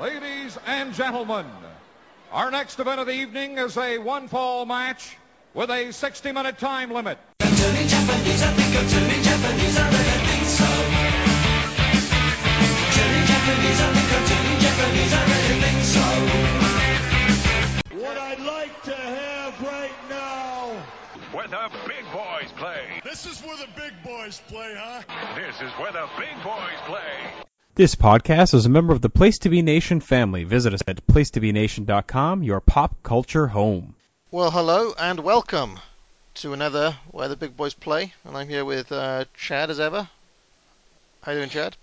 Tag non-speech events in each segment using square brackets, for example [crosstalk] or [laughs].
Ladies and gentlemen, our next event of the evening is a one fall match with a 60 minute time limit. What I'd like to have right now. Where the big boys play. This is where the big boys play, huh? This is where the big boys play. This podcast is a member of the Place to Be Nation family. Visit us at placetobenation.com, your pop culture home. Well, hello and welcome to another Where the Big Boys Play, and I'm here with uh, Chad as ever. How you doing, Chad?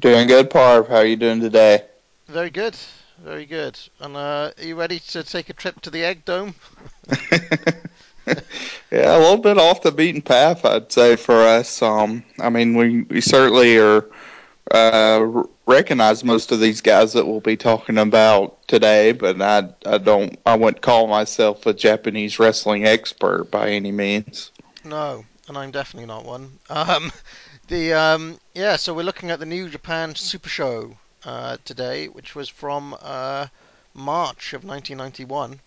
Doing good, Parv. How are you doing today? Very good, very good. And uh, are you ready to take a trip to the Egg Dome? [laughs] [laughs] yeah, a little bit off the beaten path, I'd say for us. Um, I mean, we we certainly are uh, recognize most of these guys that we'll be talking about today, but I I don't I wouldn't call myself a Japanese wrestling expert by any means. No, and I'm definitely not one. Um, [laughs] the um, yeah, so we're looking at the New Japan Super Show uh, today, which was from uh, March of 1991.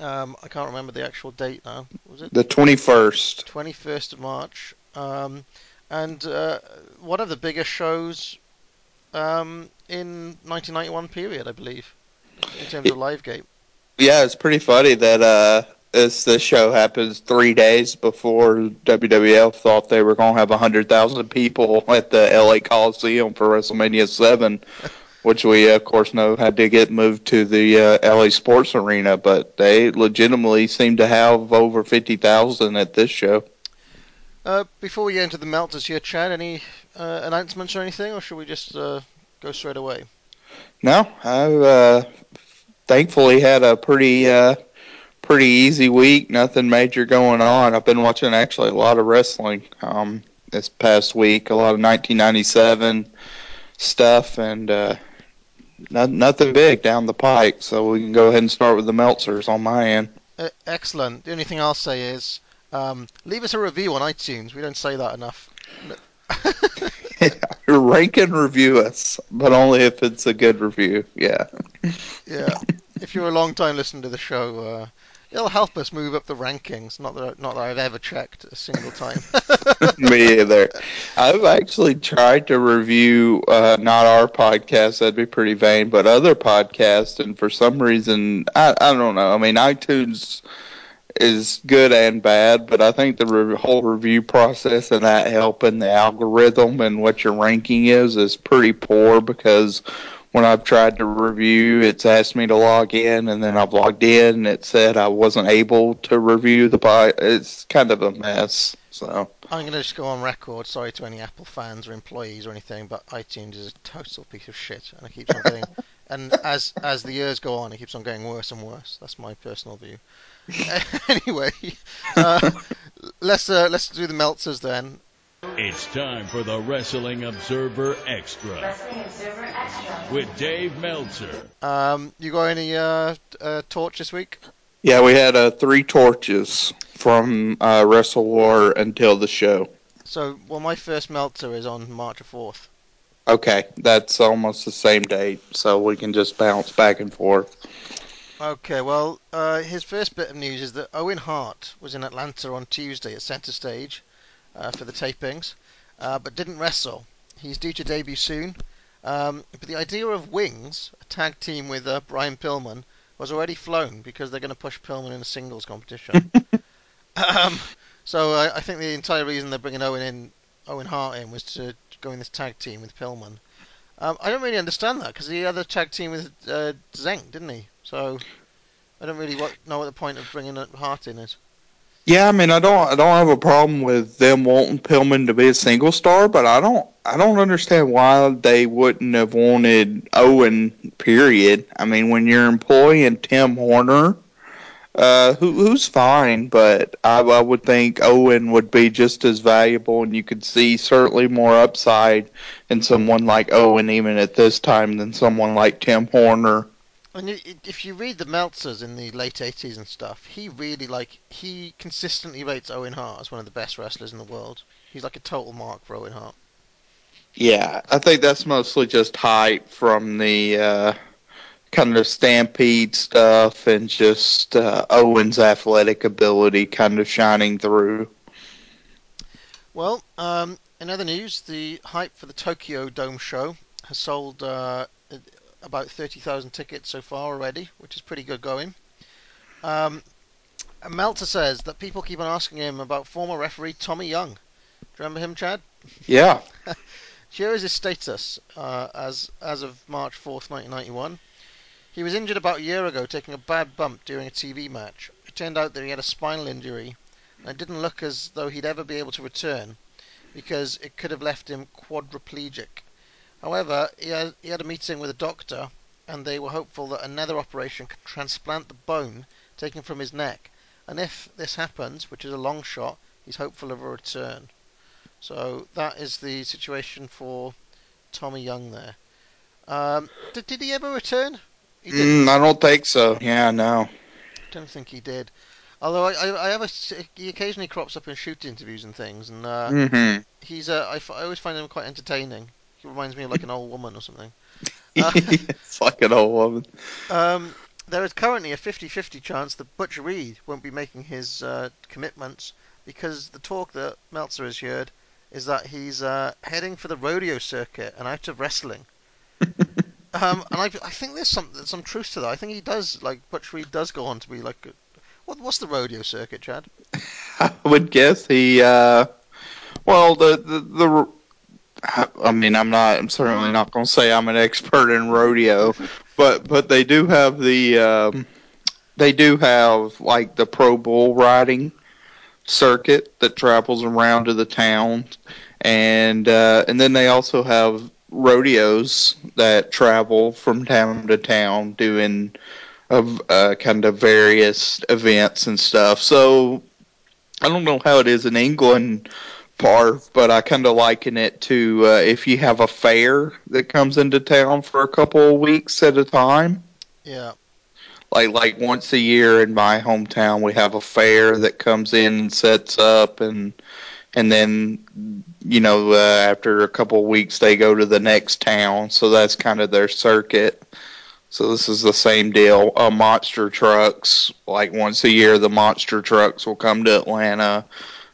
Um, I can't remember the actual date now. Was it The twenty first. 21st of March? Um, and uh, one of the biggest shows um, in 1991 period, I believe, in terms of live gate. Yeah, it's pretty funny that uh, this this show happens three days before WWF thought they were going to have hundred thousand people [laughs] at the LA Coliseum for WrestleMania Seven, [laughs] which we of course know had to get moved to the uh, LA Sports Arena. But they legitimately seem to have over fifty thousand at this show. Uh, before we get into the Meltzers here, Chad, any uh, announcements or anything, or should we just uh, go straight away? No, I've uh, thankfully had a pretty uh, pretty easy week. Nothing major going on. I've been watching actually a lot of wrestling um, this past week. A lot of 1997 stuff and uh, no, nothing big down the pike. So we can go ahead and start with the Meltzers on my end. Uh, excellent. The only thing I'll say is um, leave us a review on iTunes. We don't say that enough. [laughs] Rank and review us, but only if it's a good review. Yeah. [laughs] yeah, if you're a long time listener to the show, uh, it'll help us move up the rankings. Not that not that I've ever checked a single time. [laughs] Me either. I've actually tried to review uh, not our podcast. That'd be pretty vain, but other podcasts, and for some reason, I I don't know. I mean, iTunes is good and bad, but I think the re- whole review process and that helping the algorithm and what your ranking is is pretty poor because when I've tried to review, it's asked me to log in, and then I've logged in, and it said I wasn't able to review the pod. It's kind of a mess. So I'm going to just go on record. Sorry to any Apple fans or employees or anything, but iTunes is a total piece of shit, and it keeps on getting. [laughs] and as as the years go on, it keeps on getting worse and worse. That's my personal view. [laughs] anyway, uh, let's uh, let's do the Meltzers then. It's time for the Wrestling Observer Extra Wrestling Observer Extra. with Dave Meltzer. Um, you got any uh, uh, torch this week? yeah, we had uh, three torches from uh, Wrestle War until the show. So, well, my first Meltzer is on March fourth. Okay, that's almost the same date, so we can just bounce back and forth. Okay, well, uh, his first bit of news is that Owen Hart was in Atlanta on Tuesday at Center Stage uh, for the tapings, uh, but didn't wrestle. He's due to debut soon. Um, but the idea of Wings, a tag team with uh, Brian Pillman, was already flown because they're going to push Pillman in a singles competition. [laughs] um, so uh, I think the entire reason they're bringing Owen in, Owen Hart in, was to go in this tag team with Pillman. Um, I don't really understand that because he had a tag team with uh, Zenk, didn't he? So I don't really what, know what the point of bringing Hart in is. Yeah, I mean, I don't, I don't have a problem with them wanting Pillman to be a single star, but I don't, I don't understand why they wouldn't have wanted Owen. Period. I mean, when you're employing Tim Horner, uh, who, who's fine, but I, I would think Owen would be just as valuable, and you could see certainly more upside in someone like Owen, even at this time, than someone like Tim Horner. And if you read the Meltzers in the late 80s and stuff, he really like he consistently rates Owen Hart as one of the best wrestlers in the world. He's like a total mark for Owen Hart. Yeah, I think that's mostly just hype from the uh, kind of stampede stuff and just uh, Owen's athletic ability kind of shining through. Well, um, in other news, the hype for the Tokyo Dome show has sold uh, about 30,000 tickets so far already, which is pretty good going. Um, Meltzer says that people keep on asking him about former referee Tommy Young. Do you remember him, Chad? Yeah. [laughs] Here is his status uh, as as of March 4th, 1991. He was injured about a year ago, taking a bad bump during a TV match. It turned out that he had a spinal injury, and it didn't look as though he'd ever be able to return, because it could have left him quadriplegic. However, he had, he had a meeting with a doctor, and they were hopeful that another operation could transplant the bone taken from his neck. And if this happens, which is a long shot, he's hopeful of a return. So that is the situation for Tommy Young there. Um, did, did he ever return? Mm, I don't think so. Yeah, no. I don't think he did. Although I, I, I have a, he occasionally crops up in shoot interviews and things, and uh, hmm he's uh, I, f- I always find him quite entertaining. He reminds me of like an old woman or something. [laughs] Uh, it's like an old woman. Um, there is currently a 50-50 chance that Butch Reed won't be making his uh, commitments because the talk that Meltzer has heard is that he's uh, heading for the rodeo circuit and out of wrestling. Um, and I, I think there's some some truth to that. I think he does like Butch Reed does go on to be like, what what's the rodeo circuit, Chad? [laughs] I would guess he. Uh, well, the, the the. I mean, I'm not. I'm certainly not going to say I'm an expert in rodeo, but but they do have the. Um, they do have like the pro bull riding circuit that travels around to the towns, and uh, and then they also have rodeos that travel from town to town doing of uh, kind of various events and stuff. So I don't know how it is in England part, but I kind of liken it to uh, if you have a fair that comes into town for a couple of weeks at a time. Yeah. Like like once a year in my hometown, we have a fair that comes in and sets up, and and then you know uh, after a couple of weeks they go to the next town. So that's kind of their circuit. So this is the same deal. Uh, monster trucks, like once a year, the monster trucks will come to Atlanta.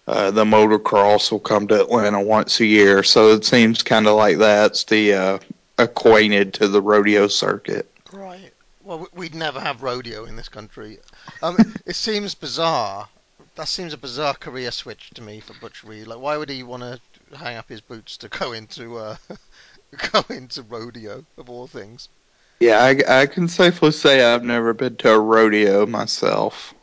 Uh, the motocross will come to Atlanta once a year. So it seems kind of like that's the uh, acquainted to the rodeo circuit. Right. Well, we- we'd never have rodeo in this country. Um, [laughs] it seems bizarre. That seems a bizarre career switch to me for Butch Reed. Like, why would he want to hang up his boots to go into uh, [laughs] go into rodeo of all things? Yeah, I, I can safely say I've never been to a rodeo myself.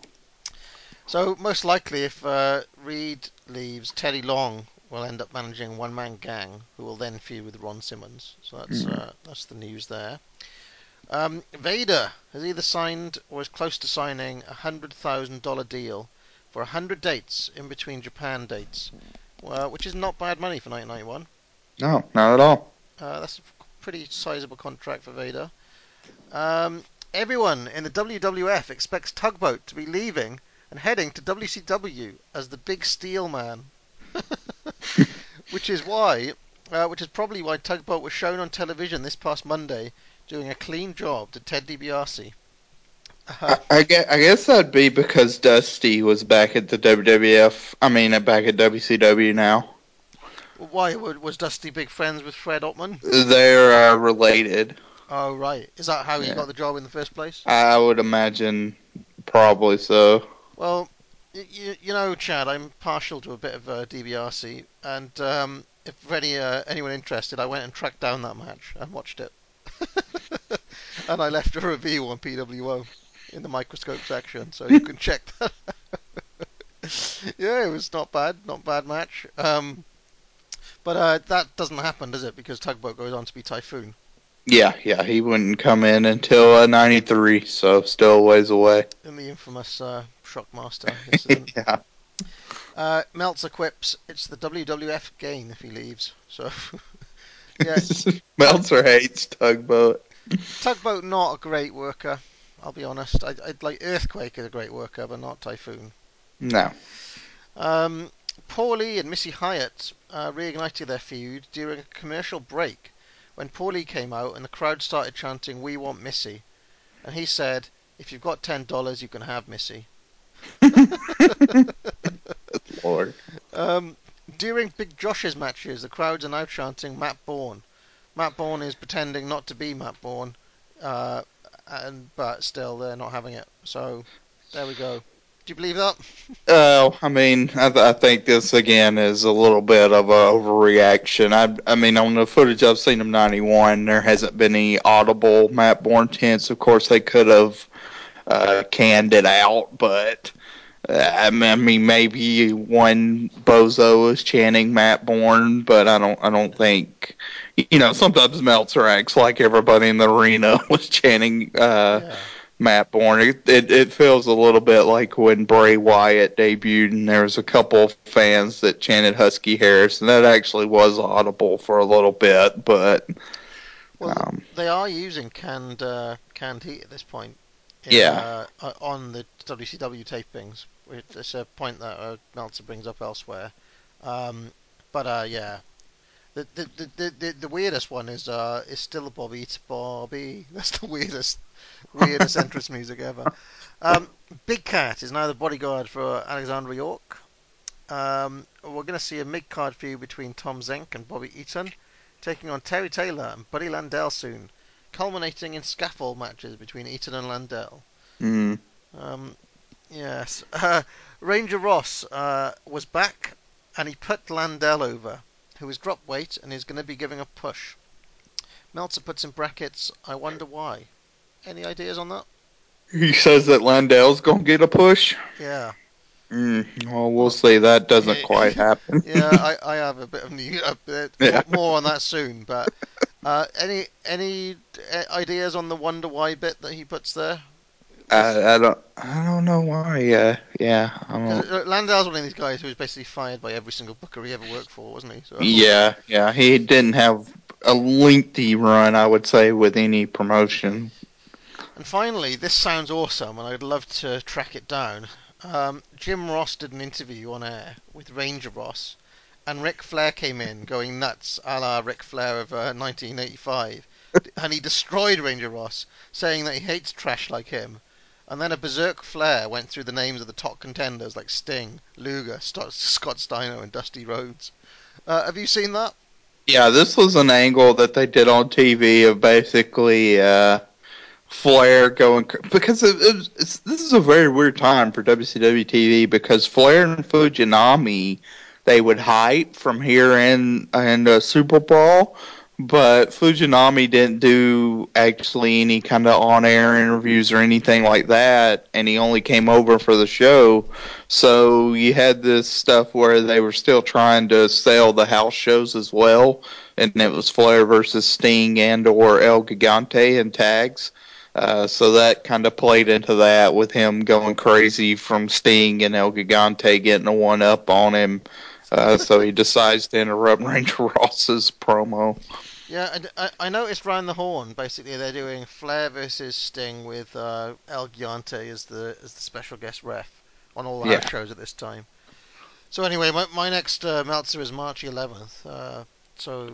So most likely, if uh, Reed leaves, Teddy Long will end up managing one-man gang, who will then feud with Ron Simmons. So that's Mhm. uh, that's the news there. Um, Vader has either signed or is close to signing a hundred thousand dollar deal for a hundred dates in between Japan dates, well, which is not bad money for 1991. No, not at all. Uh, that's a pretty sizable contract for Vader. Um, everyone in the WWF expects Tugboat to be leaving and heading to WCW as the Big Steel Man, [laughs] which is why, uh, which is probably why Tugboat was shown on television this past Monday doing a clean job to Ted DiBiase. I, I, guess, I guess that'd be because Dusty was back at the WWF. I mean, uh, back at WCW now. why was Dusty big friends with Fred Ottman? They're uh, related. Oh right, is that how he Yeah. got the job in the first place? I would imagine probably so. Well, you, you know, Chad, I'm partial to a bit of uh, DiBiase, and um, if any uh, anyone interested, I went and tracked down that match and watched it, [laughs] and I left a review on PWO in the microscope section, so you can check that. [laughs] yeah, it was not bad, not bad match. Um, but uh, that doesn't happen, does it? Because Tugboat goes on to be Typhoon. Yeah, yeah, he wouldn't come in until uh, 93, so still a ways away. in the infamous uh, Shockmaster [laughs] incident. yeah. uh, Meltzer quips, "It's the WWF gain if he leaves." So, [laughs] yeah, Meltzer hates Tugboat. Tugboat not a great worker. I'll be honest. I, I'd like Earthquake is a great worker, but not Typhoon. No. Um, Paulie and Missy Hyatt uh, reignited their feud during a commercial break when Paulie came out and the crowd started chanting "We want Missy." and he said, "If you've got ten dollars, you can have Missy." [laughs] Lord. Um, during Big Josh's matches, the crowds are now chanting Matt Bourne. Matt Bourne is pretending not to be Matt Bourne, uh, and but still they're not having it. So there we go. Do you believe that? [laughs] Oh, I mean, I, th- I think this again is a little bit of a overreaction. I, I mean, on the footage I've seen of '91, there hasn't been any audible Matt Bourne chants. Of course, they could have uh, canned it out, but uh, I mean, I mean, maybe one bozo is chanting Matt Bourne, but I don't, I don't think. You know, sometimes Meltzer acts like everybody in the arena [laughs] was chanting uh, Yeah. Matt Bourne. It, it it feels a little bit like when Bray Wyatt debuted, and there was a couple of fans that chanted Husky Harris, and that actually was audible for a little bit. But Well, um, they are using canned uh, canned heat at this point. in, Yeah. Uh, uh, on the WCW tapings, is a point that uh, Meltzer brings up elsewhere. Um, but uh, yeah, the the, the the the weirdest one is uh is still Bobby. It's Bobby. [laughs] That's the weirdest weirdest entrance music ever. Um, Big Cat is now the bodyguard for Alexandra York. Um, we're going to see a mid-card feud between Tom Zenk and Bobby Eaton, taking on Terry Taylor and Buddy Landel soon, culminating in scaffold matches between Eaton and Landel. mm, Um, yes, [laughs] uh, Ranger Ross uh, was back, and he put Landel over, who has dropped weight and is going to be giving a push. Meltzer puts in brackets. I wonder why. Any ideas on that? he says that Landel's gonna get a push. Yeah. Mm, well, we'll see. That doesn't quite [laughs] happen. yeah, I, I have a bit of new, a bit [laughs] Yeah. more on that soon. But uh, any any uh, ideas on the wonder why bit that he puts there? I, I don't. I don't know why. Uh, yeah. I Landel's one of these guys who was basically fired by every single booker he ever worked for, wasn't he? So, Yeah, yeah. He didn't have a lengthy run, I would say, with any promotion. And finally, this sounds awesome, and I'd love to track it down. Um, Jim Ross did an interview on air with Ranger Ross, and Ric Flair came in going nuts, a la Ric Flair of uh, 1985, and he destroyed Ranger Ross, saying that he hates trash like him. And then a berserk flare went through the names of the top contenders like Sting, Luger, Scott Steiner, and Dusty Rhodes. Uh, have you seen that? Yeah, this was an angle that they did on TV of basically uh, Flair going because it, it this is a very weird time for WCW TV because Flair and Fujinami they would hype from here in and uh, Super Brawl, but Fujinami didn't do actually any kind of on-air interviews or anything like that, and he only came over for the show. So you had this stuff where they were still trying to sell the house shows as well, and it was Flair versus Sting and or El Gigante in tags. Uh, so that kind of played into that with him going crazy from Sting and El Gigante getting a one up on him. Uh, so he decides to interrupt [laughs] Ranger Ross's promo. Yeah, I, I noticed round the horn. Basically, they're doing Flair versus Sting with uh, El Gigante as the as the special guest ref on all the Yeah. house shows at this time. So anyway, my, my next uh, Meltzer is March 11th. Uh, so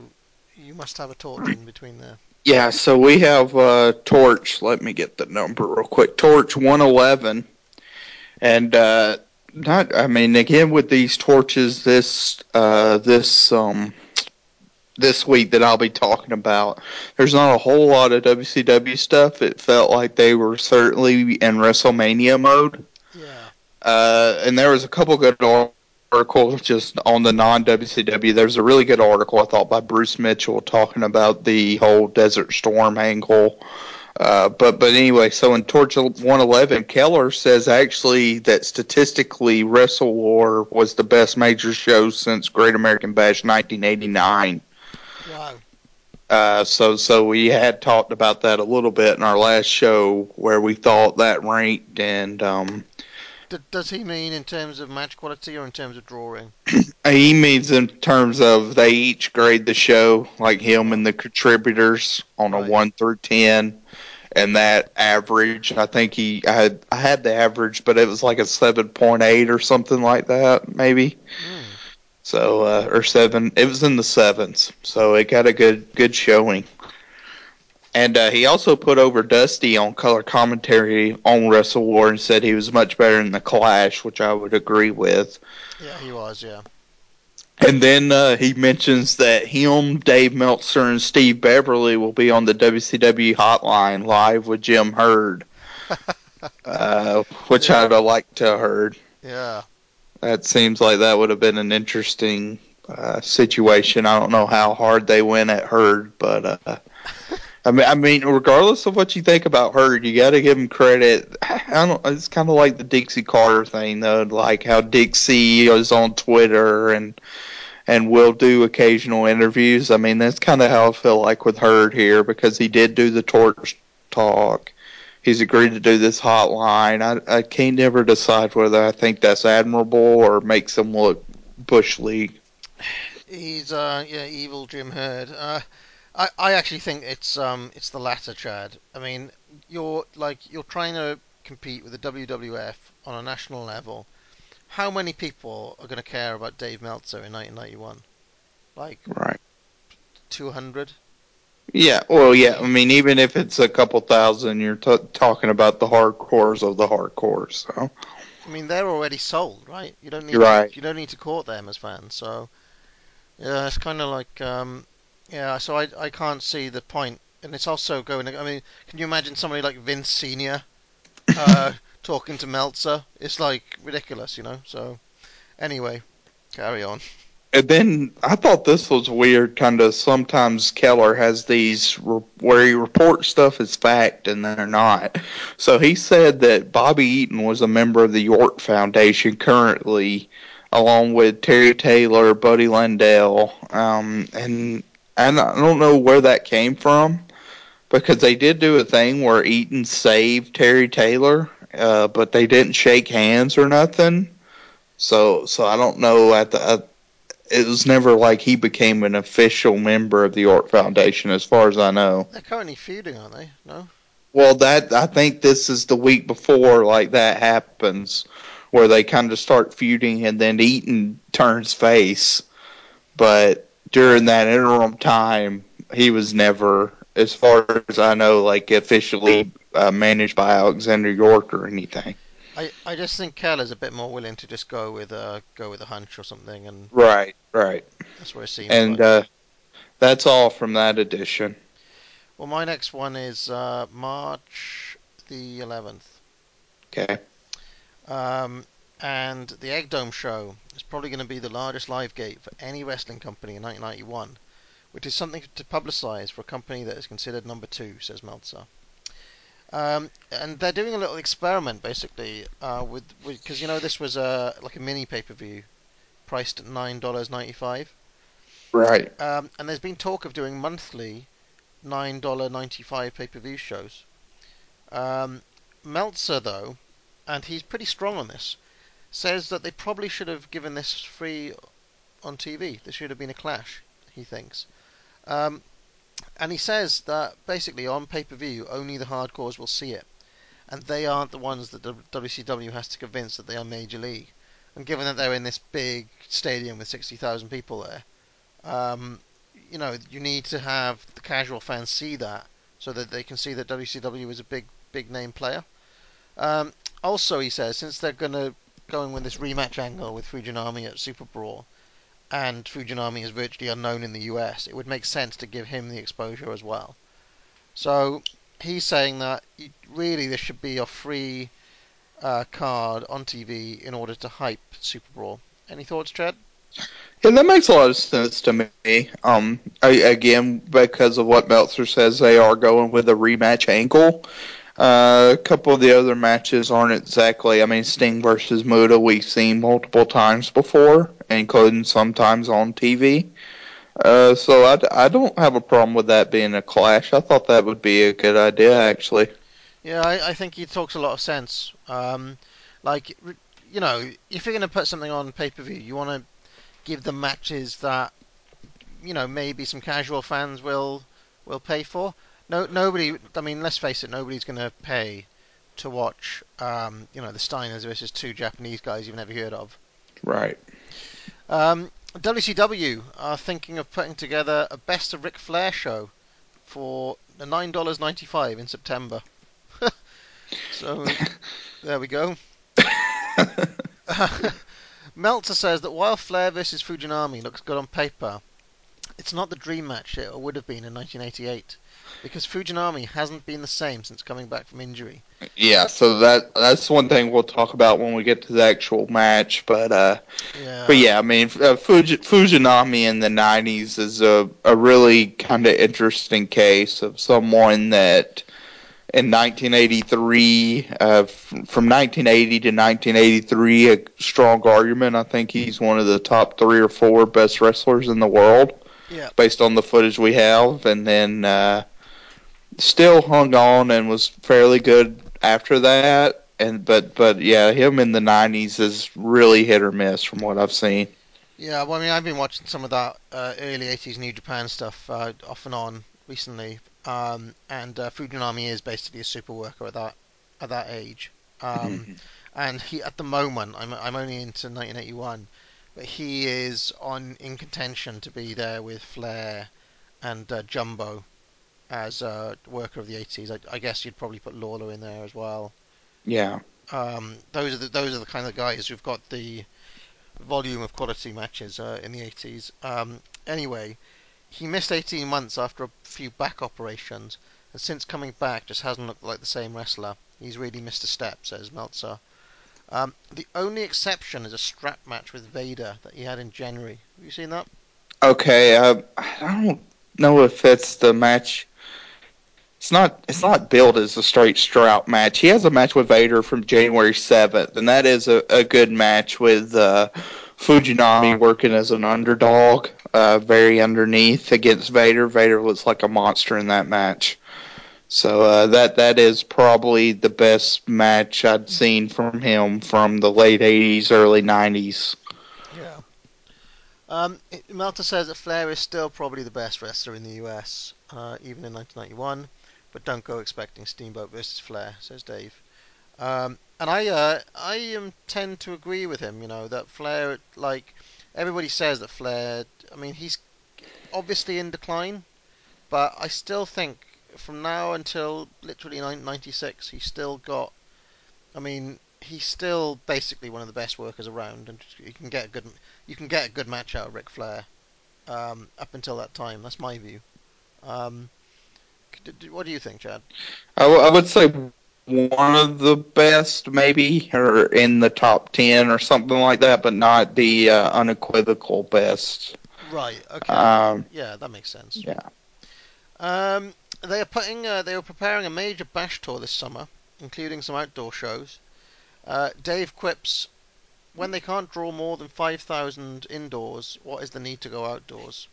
you must have a torch in between there. Yeah, so we have uh, Torch. Let me get the number real quick. Torch 111. And uh, not, I mean, again with these torches, this uh, this um this week that I'll be talking about, there's not a whole lot of WCW stuff. It felt like they were certainly in WrestleMania mode. Yeah. Uh, and there was a couple good articles just on the non WCW. There's a really good article I thought by Bruce Mitchell talking about the whole Desert Storm angle. Uh, but but anyway, so in Torch 111, Keller says actually that statistically Wrestle War was the best major show since Great American Bash 1989. Uh, so so we had talked about that a little bit in our last show where we thought that ranked and um, D- does he mean in terms of match quality or in terms of drawing? [clears throat] He means in terms of they each grade the show, like him and the contributors on a Right. one through ten, and that average. I think he I had I had the average, but it was like a seven point eight or something like that, maybe. Hmm. So uh, or seven. It was in the sevens, so it got a good good showing. And uh, he also put over Dusty on color commentary on Wrestle War and said he was much better in the Clash, which I would agree with. Yeah, he was. Yeah. And then uh, he mentions that him, Dave Meltzer, and Steve Beverly will be on the WCW hotline live with Jim Herd, [laughs] uh, which Yeah. I'd have liked to have heard. Yeah. That seems like that would have been an interesting uh, situation. I don't know how hard they went at Herd, but uh, I mean, I mean, regardless of what you think about Herd, you got to give him credit. I don't. It's kind of like the Dixie Carter thing, though, like how Dixie is on Twitter and and will do occasional interviews. I mean, that's kind of how I feel like with Herd here because he did do the torch talk. He's agreed to do this hotline. I, I can't never decide whether I think that's admirable or makes him look bush league. He's uh yeah, evil Jim Herd. Uh, I I actually think it's um it's the latter, Chad. I mean, you're like you're trying to compete with the WWF on a national level. How many people are going to care about Dave Meltzer in 1991? Like Right. 200. Yeah, well, yeah. I mean, even if it's a couple thousand, you're t- talking about the hardcores of the hardcore. So I mean, they're already sold, right? You don't need right. you don't need to court them as fans. So yeah, it's kind of like um yeah. So I I can't see the. And it's also going. I mean, can you imagine somebody like Vince Senior uh, [laughs] talking to Meltzer? It's like ridiculous, you know. So anyway, carry on. And then I thought this was weird. Kind of sometimes Keller has these re- where he reports stuff as fact and they're not. So he said that Bobby Eaton was a member of the York Foundation currently, along with Terry Taylor, Buddy Landel, um, and and I don't know where that came from because they did do a thing where Eaton saved Terry Taylor, uh, but they didn't shake hands or nothing. So so I don't know at the. At, it was never like he became an official member of the York Foundation, as far as I know. They're currently feuding, aren't they? No. Well, that I think this is the week before like that happens, where they kind of start feuding, and then Eaton turns face. But during that interim time, he was never, as far as I know, like officially uh, managed by Alexander York or anything. I, I just think Keller's a bit more willing to just go with a go with a hunch or something, and Right, right. that's what it seems And like. uh, that's all from that edition. well, my next one is uh, March the 11th. Okay. Um, and the Egg Dome show is probably going to be the largest live gate for any wrestling company in 1991, which is something to publicize for a company that is considered number two, says Meltzer. Um, and they're doing a little experiment basically uh, with because you know this was a like a mini pay per view, priced at nine dollars ninety five. Right. Um, and there's been talk of doing monthly nine dollar ninety five pay per view shows. Um, Meltzer though, and he's pretty strong on this, says that they probably should have given this free on TV. This should have been a clash. He thinks. Um, and he says that basically on pay per view only the hardcores will see it, and they aren't the ones that WCW has to convince that they are major league. And given that they're in this big stadium with sixty thousand people there, um, you know you need to have the casual fans see that so that they can see that WCW is a big big name player. Um, also, he says since they're gonna going with this rematch angle with Fujinami at Super Brawl, and Fujinami is virtually unknown in the US, it would make sense to give him the exposure as well. So he's saying that really this should be a free uh, card on TV in order to hype Super Brawl. Any thoughts, Chad? Yeah, that makes a lot of sense to me. Um, I, again, because of what Meltzer says, they are going with a rematch angle. Uh, a couple of the other matches aren't exactly. I mean, Sting versus Muto we've seen multiple times before, including sometimes on TV. Uh, so I, I don't have a problem with that being a clash. I thought that would be a good idea, actually. Yeah, I, I think he talks a lot of sense. Um, like, you know, if you're going to put something on pay per view, you want to give them matches that, you know, maybe some casual fans will will pay for. No, nobody. I mean, let's face it, nobody's going to pay to watch, um, you know, the Steiners versus two Japanese guys you've never heard of. Right. Um, WCW are thinking of putting together a best of Ric Flair show for nine dollars ninety five in September. [laughs] so there we go. [laughs] [laughs] Meltzer says that while Flair versus Fujinami looks good on paper, it's not the dream match it would have been in 1988 because Fujinami hasn't been the same since coming back from injury. Yeah, so that that's one thing we'll talk about when we get to the actual match. But uh, Yeah. but yeah, I mean, uh, Fuji, Fujinami in the '90s is a a really kind of interesting case of someone that in 1983, uh, from 1980 to 1983, a strong argument. I think he's one of the top three or four best wrestlers in the world Yeah. based on the footage we have, and then uh, still hung on and was fairly good after that. And but but yeah, him in the '90s is really hit or miss from what I've seen. Yeah, well, I mean, I've been watching some of that uh, early '80s New Japan stuff uh, off and on recently, um, and uh, Fujinami is basically a super worker at that at that age. Um, and he, at the moment, I'm I'm only into 1981, but he is on in contention to be there with Flair and uh, Jumbo as uh, worker of the 80s. I, I guess you'd probably put Lawler in there as well. Yeah, Um, those are the those are the kind of guys who've got the volume of quality matches uh, in the 80s. Um, anyway, he missed 18 months after a few back operations, and since coming back, just hasn't looked like the same wrestler. He's really missed a step, says Meltzer. Um, the only exception is a strap match with Vader that he had in January. Have you seen that? Okay, uh, I don't know if it's the match. It's not. It's not billed as a straight strap match. He has a match with Vader from January seventh, and that is a, a good match with uh, Fujinami working as an underdog, uh, very underneath against Vader. Vader was like a monster in that match. So uh, that that is probably the best match I'd seen from him from the late '80s, early '90s. Yeah. Um, it- says that Flair is still probably the best wrestler in the US, uh, even in 1991, but don't go expecting Steamboat versus Flair, says Dave. Um, and I, uh, I um, tend to agree with him. You know that Flair, like everybody says that Flair. I mean, he's obviously in decline, but I still think from now until literally 96, he's still got. I mean, he's still basically one of the best workers around, and you can get a good you can get a good match out of Ric Flair um, up until that time. That's my view. Um, d- d- what do you think, Chad? I, w- I would say one of the best, maybe, or in the top ten or something like that, but not the uh, unequivocal best. Right. Okay. Um, yeah, that makes sense. yeah. Um, they are putting. Uh, they are preparing a major bash tour this summer, including some outdoor shows. Uh, Dave quips, "When they can't draw more than five thousand indoors, what is the need to go outdoors?"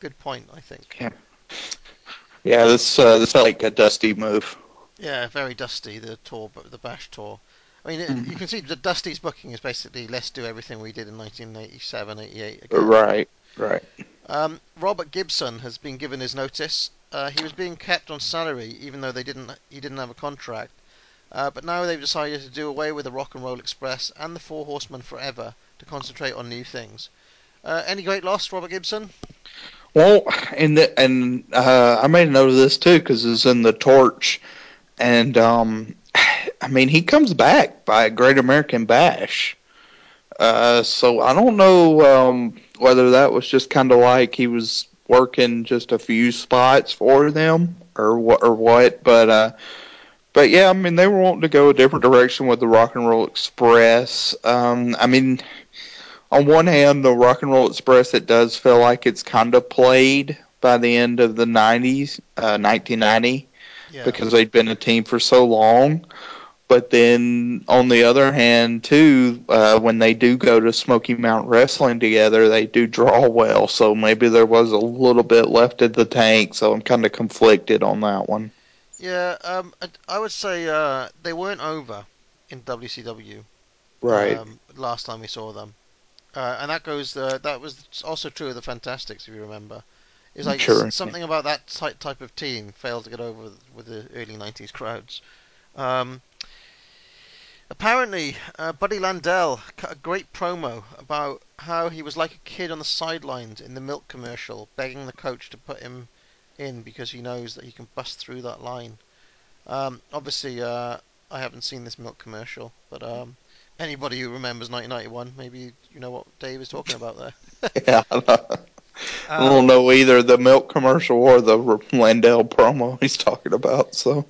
Good point, I think. Yeah, Yeah, this uh, this felt like a dusty move. Yeah, very dusty the tour, the bash tour. I mean, it, you can see that Dusty's booking is basically let's do everything we did in 1987, 88 again. Right, right. Um, Robert Gibson has been given his notice. Uh, he was being kept on salary even though they didn't he didn't have a contract. Uh, but now they've decided to do away with the Rock and Roll Express and the Four Horsemen forever to concentrate on new things. Uh, any great loss, Robert Gibson? Well, and the, and uh, I made a note of this too because it's in the torch, and um, [sighs] I mean he comes back by a Great American Bash. Uh, so I don't know um, whether that was just kind of like he was working just a few spots for them or what or what, but uh, but yeah, I mean they were wanting to go a different direction with the Rock and Roll Express. Um, I mean on one hand, the Rock and Roll Express, it does feel like it's kind of played by the end of the 90s, uh, 1990, Yeah. because they'd been a team for so long. But then, on the other hand, too, uh, when they do go to Smoky Mountain Wrestling together, they do draw well. So maybe there was a little bit left in the tank. So I'm kind of conflicted on that one. Yeah, um, I, would say uh, they weren't over in WCW. Right. Um, last time we saw them, uh, and that goes. Uh, that was also true of the Fantastics, if you remember. It's like Sure. something about that type type of team failed to get over with, with the early '90s crowds. Um, apparently, uh, Buddy Landel cut a great promo about how he was like a kid on the sidelines in the milk commercial, begging the coach to put him in because he knows that he can bust through that line. Um, obviously, uh, I haven't seen this milk commercial, but um, anybody who remembers 1991, maybe you know what Dave is talking about there. [laughs] [laughs] Yeah, I don't- I Um, don't know either the milk commercial or the Landel promo he's talking about. So,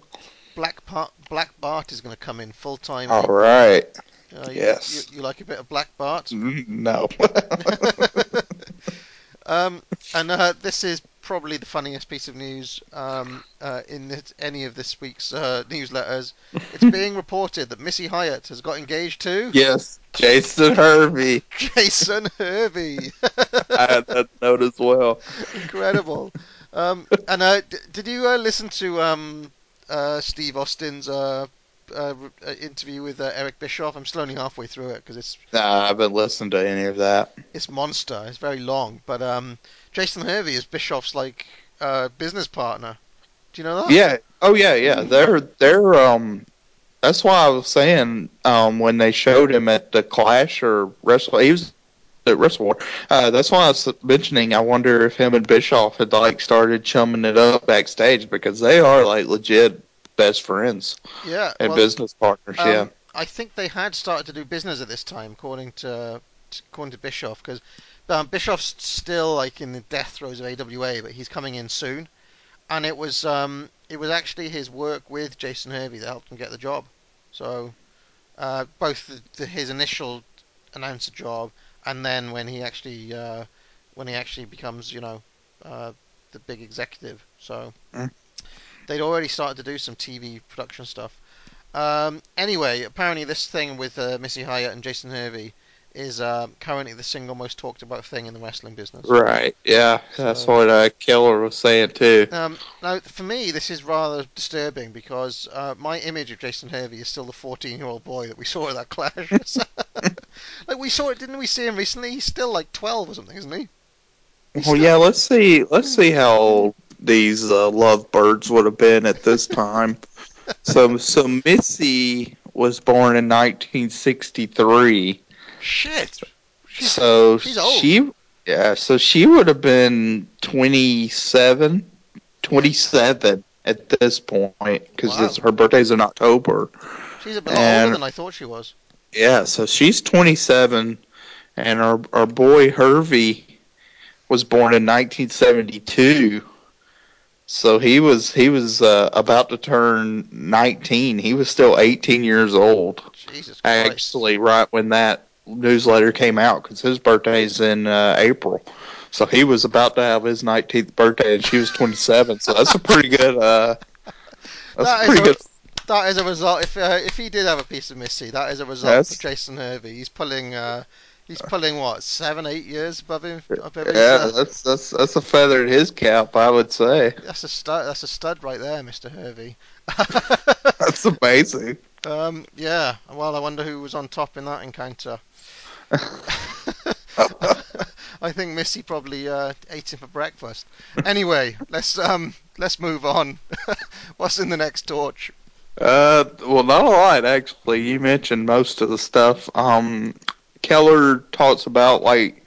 Black, Black Bart is going to come in full time. all right, Uh, you- yes. You, you like a bit of Black Bart? Mm, no. [laughs] um, and uh, this is probably the funniest piece of news um, uh, in this, any of this week's uh, newsletters. It's [laughs] being reported that Missy Hyatt has got engaged to yes, Jason Hervey. Jason Hervey. [laughs] I had that note as well. Incredible. Um, and uh, d- did you uh, listen to um, uh, Steve Austin's uh, uh, uh, interview with uh, Eric Bischoff? I'm still only halfway through it because it's Nah, I haven't listened to any of that. it's monster. It's very long, but um, Jason Hervey is Bischoff's like uh, business partner. Do you know that? Yeah. Oh yeah, yeah. They're they're um. That's why I was saying um when they showed him at the Clash or Wrestle, he was at War. Uh, that's why I was mentioning. I wonder if him and Bischoff had like started chumming it up backstage because they are like legit best friends Yeah. and well, business partners. um, yeah. I think they had started to do business at this time, according to according to Bischoff, because um, Bischoff's still like in the death throes of AWA, but he's coming in soon. And it was um, it was actually his work with Jason Hervey that helped him get the job. So uh, both the, the, his initial announcer job and then when he actually uh, when he actually becomes you know uh, the big executive. So Mm. they'd already started to do some TV production stuff. Um, anyway, apparently this thing with uh, Missy Hyatt and Jason Hervey is um, currently the single most talked about thing in the wrestling business. Right. Yeah. That's what uh, Keller was saying too. Um, now, for me, this is rather disturbing because uh, my image of Jason Hervey is still the 14-year-old boy that we saw at that clash. [laughs] [laughs] like we saw it, didn't we see him recently? He's still like 12 or something, isn't he? He's Well, still- yeah. Let's see. Let's see how old these uh, lovebirds would have been at this time. [laughs] so, so Missy was born in 1963. Shit. She's, so she's old. she, yeah. So she would have been 27, 27 at this point because Wow. her birthday's in October. she's a bit and- older than I thought she was. Yeah, so she's 27, and our our boy Hervey was born in 1972. So he was he was uh, about to turn 19. He was still 18 years old. Jesus Christ. Actually, right when that newsletter came out, because his birthday's in uh, April. So he was about to have his 19th birthday, and she was 27. so that's a pretty good. Uh, that's [laughs] is pretty good. That is a result. If uh, if he did have a piece of Missy, that is a result Yes. for Jason Hervey. He's pulling uh, he's pulling what seven, eight years above him. Above his, Yeah, uh, that's that's that's a feather in his cap, I would say. that's a stud. That's a stud right there, Mister Hervey. [laughs] [laughs] That's amazing. um, yeah. Well, I wonder who was on top in that encounter. [laughs] I think Missy probably uh, ate him for breakfast. Anyway, let's um let's move on. What's in the next torch? Uh, well, not a lot actually. You mentioned most of the stuff. Um, Keller talks about like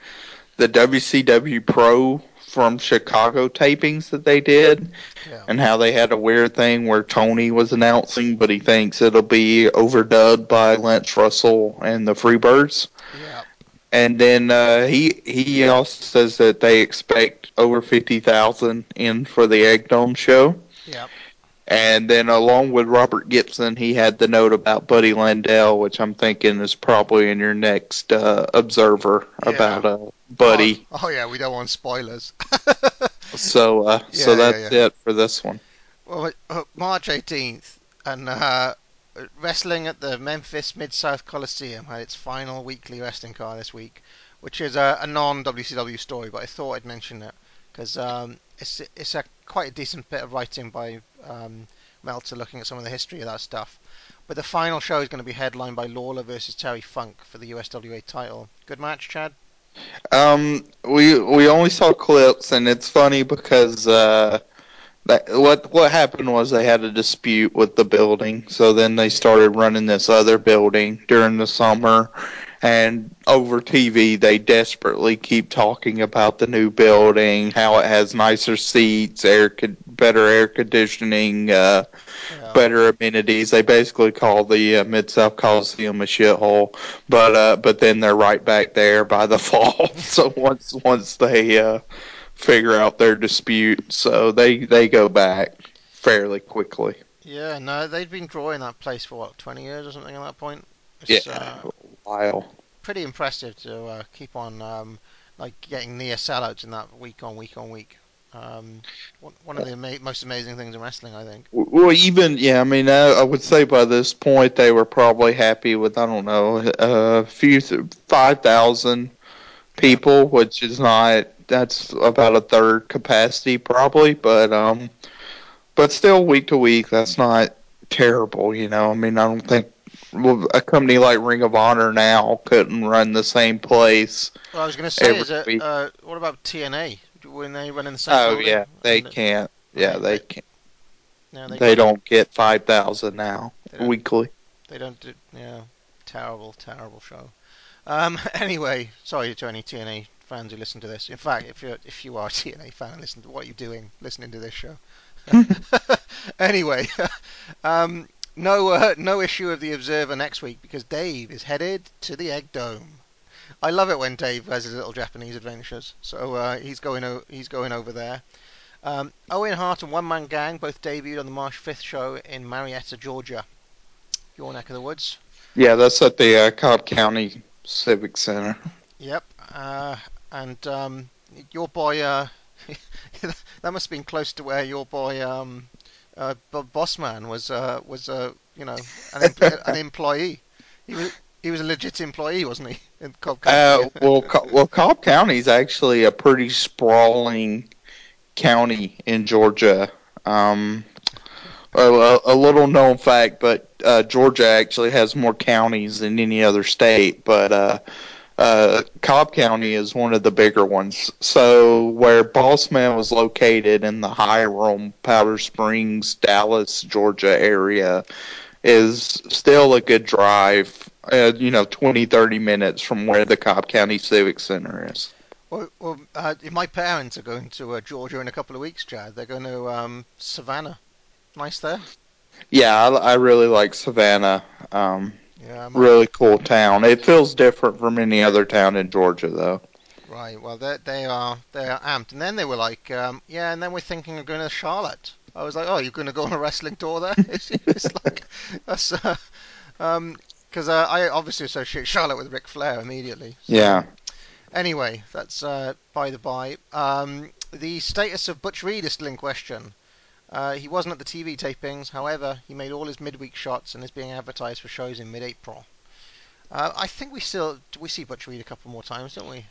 the WCW Pro from Chicago tapings that they did, Yeah. and how they had a weird thing where Tony was announcing, but he thinks it'll be overdubbed by Lance Russell and the Freebirds. Yeah. And then uh, he he also says that they expect over fifty thousand in for the Egg Dome show. Yeah. And then along with Robert Gibson, he had the note about Buddy Landel, which I'm thinking is probably in your next uh, Observer Yeah. about uh, Buddy. Oh, oh, yeah, we don't want spoilers. [laughs] So uh, so Yeah, yeah, that's yeah. it for this one. Well, uh, March 18th, and uh, wrestling at the Memphis Mid South Coliseum had its final weekly wrestling card this week, which is a, a non WCW story, but I thought I'd mention it because um, it's it's a quite a decent bit of writing by um, Meltzer looking at some of the history of that stuff. But the final show is going to be headlined by Lawler versus Terry Funk for the USWA title. Good match, Chad. Um, we we only saw clips, and it's funny because uh, that what what happened was they had a dispute with the building, so then they started running this other building during the summer, and over TV they desperately keep talking about the new building, how it has nicer seats, air con- better air conditioning, uh, Yeah. better amenities. They basically call the uh, Mid South Coliseum a shithole, but uh, but then they're right back there by the [laughs] fall. so once once they uh, figure out their dispute, so they they go back fairly quickly. Yeah, no, they'd been drawing that place for what, 20 years or something at that point. It's, Yeah, uh, while. pretty impressive to uh, keep on um, like getting near sellouts in that week on week on week. Um, one, of the ama- most amazing things in wrestling, I think. Well, even yeah, I mean, I, I would say by this point they were probably happy with I don't know a few th- five thousand people, which is not that's about a third capacity probably, but um, but still week to week that's not terrible, you know. I mean, I don't think a company like Ring of Honor now couldn't run the same place. Well, I was going to say, is it, uh, what about TNA? When they run in the same Oh building? yeah, they And- can't. Yeah, they can't. No, They, they, don't get five thousand now They weekly. They don't do. Yeah, terrible, terrible show. Um, [laughs] anyway, sorry to any TNA fans who listen to this. In fact, if you if you are a TNA fan, and listen to what you're you doing listening to this show. [laughs] [laughs] anyway, um, no uh, no issue of the Observer next week because Dave is headed to the Egg Dome. I love it when Dave has his little Japanese adventures. So uh, he's going o- he's going over there. Um, Owen Hart and One Man Gang both debuted on the March 5th show in Marietta, Georgia. Your neck of the woods. Yeah, that's at the uh, Cobb County Civic Center. Yep. Uh, and um, your boy, uh, [laughs] that must have been close to where your boy, um, uh, B- Bossman was, uh, was, uh, you know, an, em- an employee. He was, he was a legit employee, wasn't he? In Cobb Uh, well, Co- well, Cobb County is actually a pretty sprawling county in Georgia. Um, a, a little known fact, but uh, Georgia actually has more counties than any other state. But uh, uh, Cobb County is one of the bigger ones. So where Bossman was located in the Hiram, Powder Springs, Dallas, Georgia area is still a good drive. Uh, you know, 20, 30 minutes from where the Cobb County Civic Center is. Well, well uh, my parents are going to uh, Georgia in a couple of weeks, Chad. They're going to um, Savannah. Nice there. Yeah, I, I really like Savannah. Um, Yeah. really cool town. It feels different from any other town in Georgia, though. Right. Well, they they are they are amped, and then they were like, um, yeah, and then we're thinking of going to Charlotte. I was like, oh, you're going to go on a wrestling tour there? [laughs] it's, it's like that's uh, um, because uh, I obviously associate Charlotte with Ric Flair immediately. So, Yeah. Anyway, that's uh, by the by. Um, the status of Butch Reed is still in question. Uh, he wasn't at the TV tapings, however, he made all his midweek shots and is being advertised for shows in mid-April. Uh, I think we still we see Butch Reed a couple more times, don't we?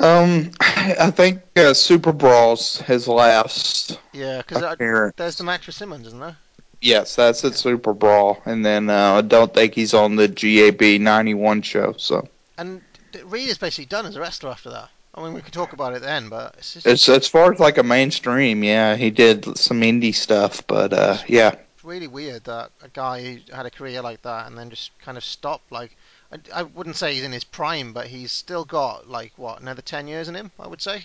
Um, I think uh, Super Brawl's his last Yeah, because there's the match with Simmons, isn't there? Yes, that's at Super Brawl, and then uh, I don't think he's on the GAB '91 show. So And Reed is basically done as a wrestler after that. I mean, we could talk about it then, but it's just as as far as like a mainstream, yeah, he did some indie stuff, but uh, yeah, it's really weird that a guy who had a career like that and then just kind of stopped. Like, I, I wouldn't say he's in his prime, but he's still got like what another ten years in him. I would say.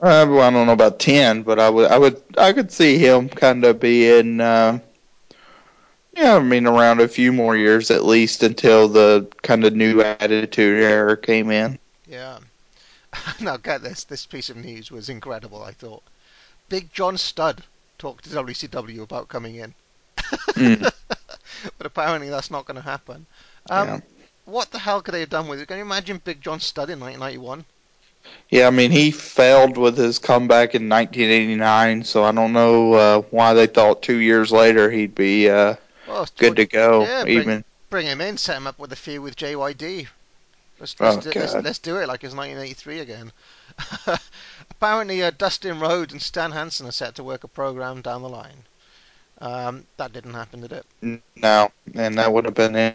Uh, well, I don't know about ten, but I would, I would, I could see him kind of being, uh, yeah, I mean, around a few more years at least until the kind of new attitude era came in. Yeah. [laughs] now get this. This piece of news was incredible. I thought. Big John Studd talked to WCW about coming in, Mm. [laughs] but apparently that's not going to happen. Um, Yeah. What the hell could they have done with it? Can you imagine Big John Studd in 1991? Yeah, I mean, he failed with his comeback in 1989, so I don't know uh, why they thought two years later he'd be uh, Well, good to go. Yeah, bring- even bring him in, set him up with a feud with JYD. Let's, Oh, let's, do, let's, let's do it like it's 1983 again. [laughs] Apparently, uh, Dustin Rhodes and Stan Hansen are set to work a program down the line. Um, that didn't happen, did it? no, and that would have been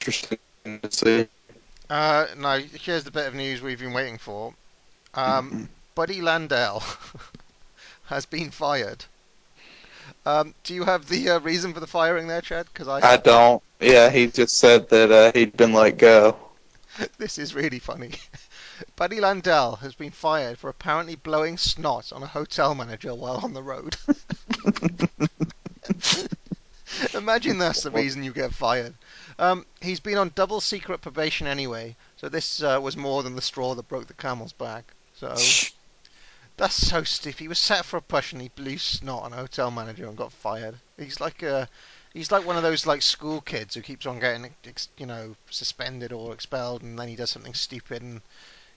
interesting to see. Uh, now, here's the bit of news we've been waiting for. Um, Buddy Landel [laughs] has been fired. Um, do you have the uh, reason for the firing there, Chad? Because I, I don't. Yeah, he just said that uh, he'd been let go. [laughs] this is really funny. [laughs] Buddy Landel has been fired for apparently blowing snot on a hotel manager while on the road. [laughs] Imagine that's the reason you get fired. Um, he's been on double secret probation anyway, so this uh, was more than the straw that broke the camel's back. So that's so stiff. He was set for a push and he blew snot on a hotel manager and got fired. He's like a, he's like one of those like school kids who keeps on getting ex- you know suspended or expelled, and then he does something stupid and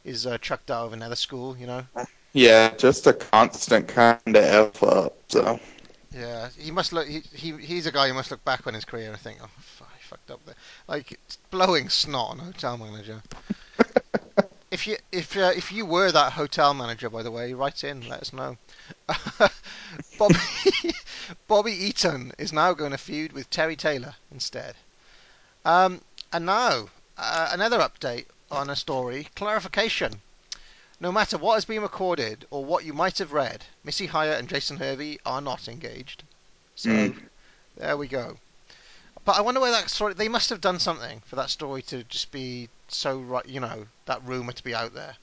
is uh, chucked out of another school. You know. Yeah, just a constant kind of f up. So Yeah, he must look. He, he he's a guy who must look back on his career and think, oh, fuck, I fucked up there. Like blowing snot on a hotel manager. [laughs] if you if uh, if you were that hotel manager, by the way, write in, let us know. [laughs] Bobby [laughs] Bobby Eaton is now going to feud with Terry Taylor instead. Um, and now uh, another update on a story, clarification. No matter what has been recorded or what you might have read, Missy Hyatt and Jason Hervey are not engaged. So Mm. there we go. But I wonder where that story. They must have done something for that story to just be so right. You know that rumor to be out there.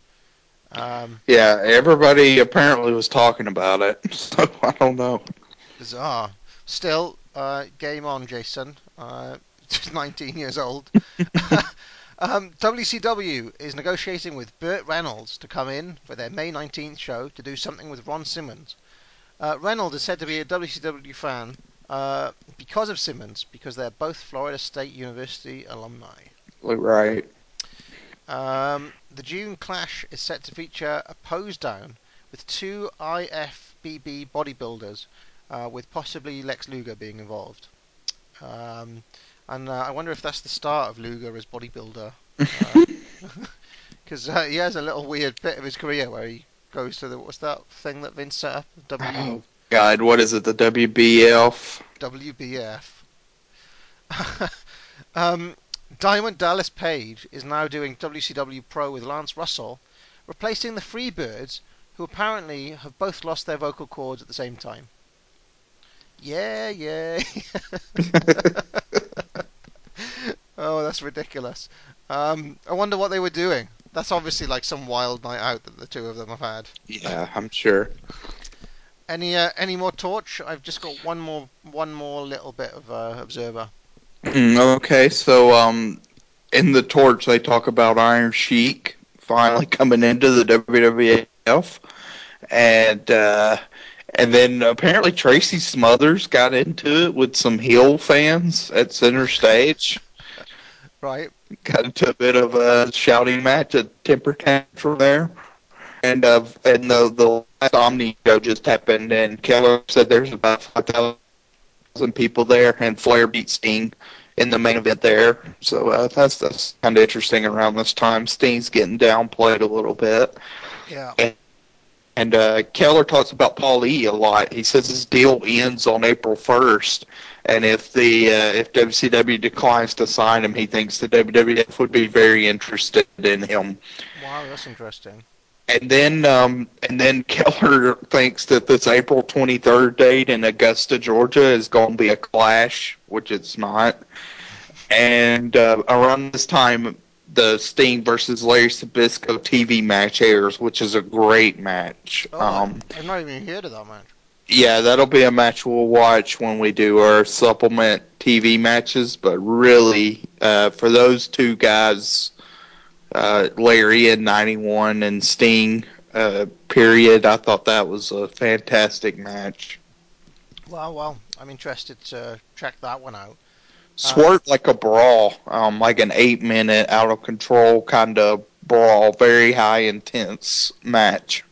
Um, yeah, everybody apparently was talking about it. [laughs] So I don't know. bizarre. Still, uh, game on, Jason. Uh, [laughs] 19 years old. [laughs] um, WCW is negotiating with Burt Reynolds to come in for their May 19th show to do something with Ron Simmons. Uh, Reynolds is said to be a WCW fan uh, because of Simmons, because they're both Florida State University alumni. Right. Um, the June Clash is set to feature a pose down with two IFBB bodybuilders, uh, with possibly Lex Luger being involved. Um, and uh, I wonder if that's the start of Luger as bodybuilder, [laughs] because uh, he has a little weird bit of his career where he goes to the what's that thing that Vince set up? W Oh God, what is it? The WBF? WBF. [laughs] um, Diamond Dallas Page is now doing WCW Pro with Lance Russell, replacing the Freebirds, who apparently have both lost their vocal cords at the same time. Yeah, yeah. [laughs] oh, that's ridiculous. Um, I wonder what they were doing. That's obviously like some wild night out that the two of them have had. Yeah, I'm sure. Any uh, any more torch? I've just got one more one more little bit of uh, observer. Mm, okay, so um, in the torch they talk about Iron Sheik finally [laughs] coming into the WWF, and uh, and then apparently Tracy Smothers got into it with some heel fans at center stage. Right. Got into a bit of a shouting match at Temper Tantrum there. And uh, and the the last Omni show just happened, and Keller said there's about five thousand people there, and Flair beat Sting in the main event there. So uh, that's that's kind of interesting around this time. Sting's getting downplayed a little bit, Yeah. and uh, Keller talks about Paul E a lot. He says his deal ends on April first, and if the uh, if WCW declines to sign him, he thinks the WWF would be very interested in him. Wow, that's interesting. And then, um, and then [laughs] Keller thinks that this April 23rd date in Augusta, Georgia, is going to be a clash, which it's not. And uh, around this time, the Sting versus Larry Zbyszko TV match airs, which is a great match. Oh, Um, I've not even heard of that match. yeah, that'll be a match we'll watch when we do our supplement TV matches. But really, uh, for those two guys, uh, Larry in '91 and Sting, uh, period, I thought that was a fantastic match. Well, well, I'm interested to check that one out. Swerved like a brawl, um, like an eight-minute out of control kind of brawl, very high intense match.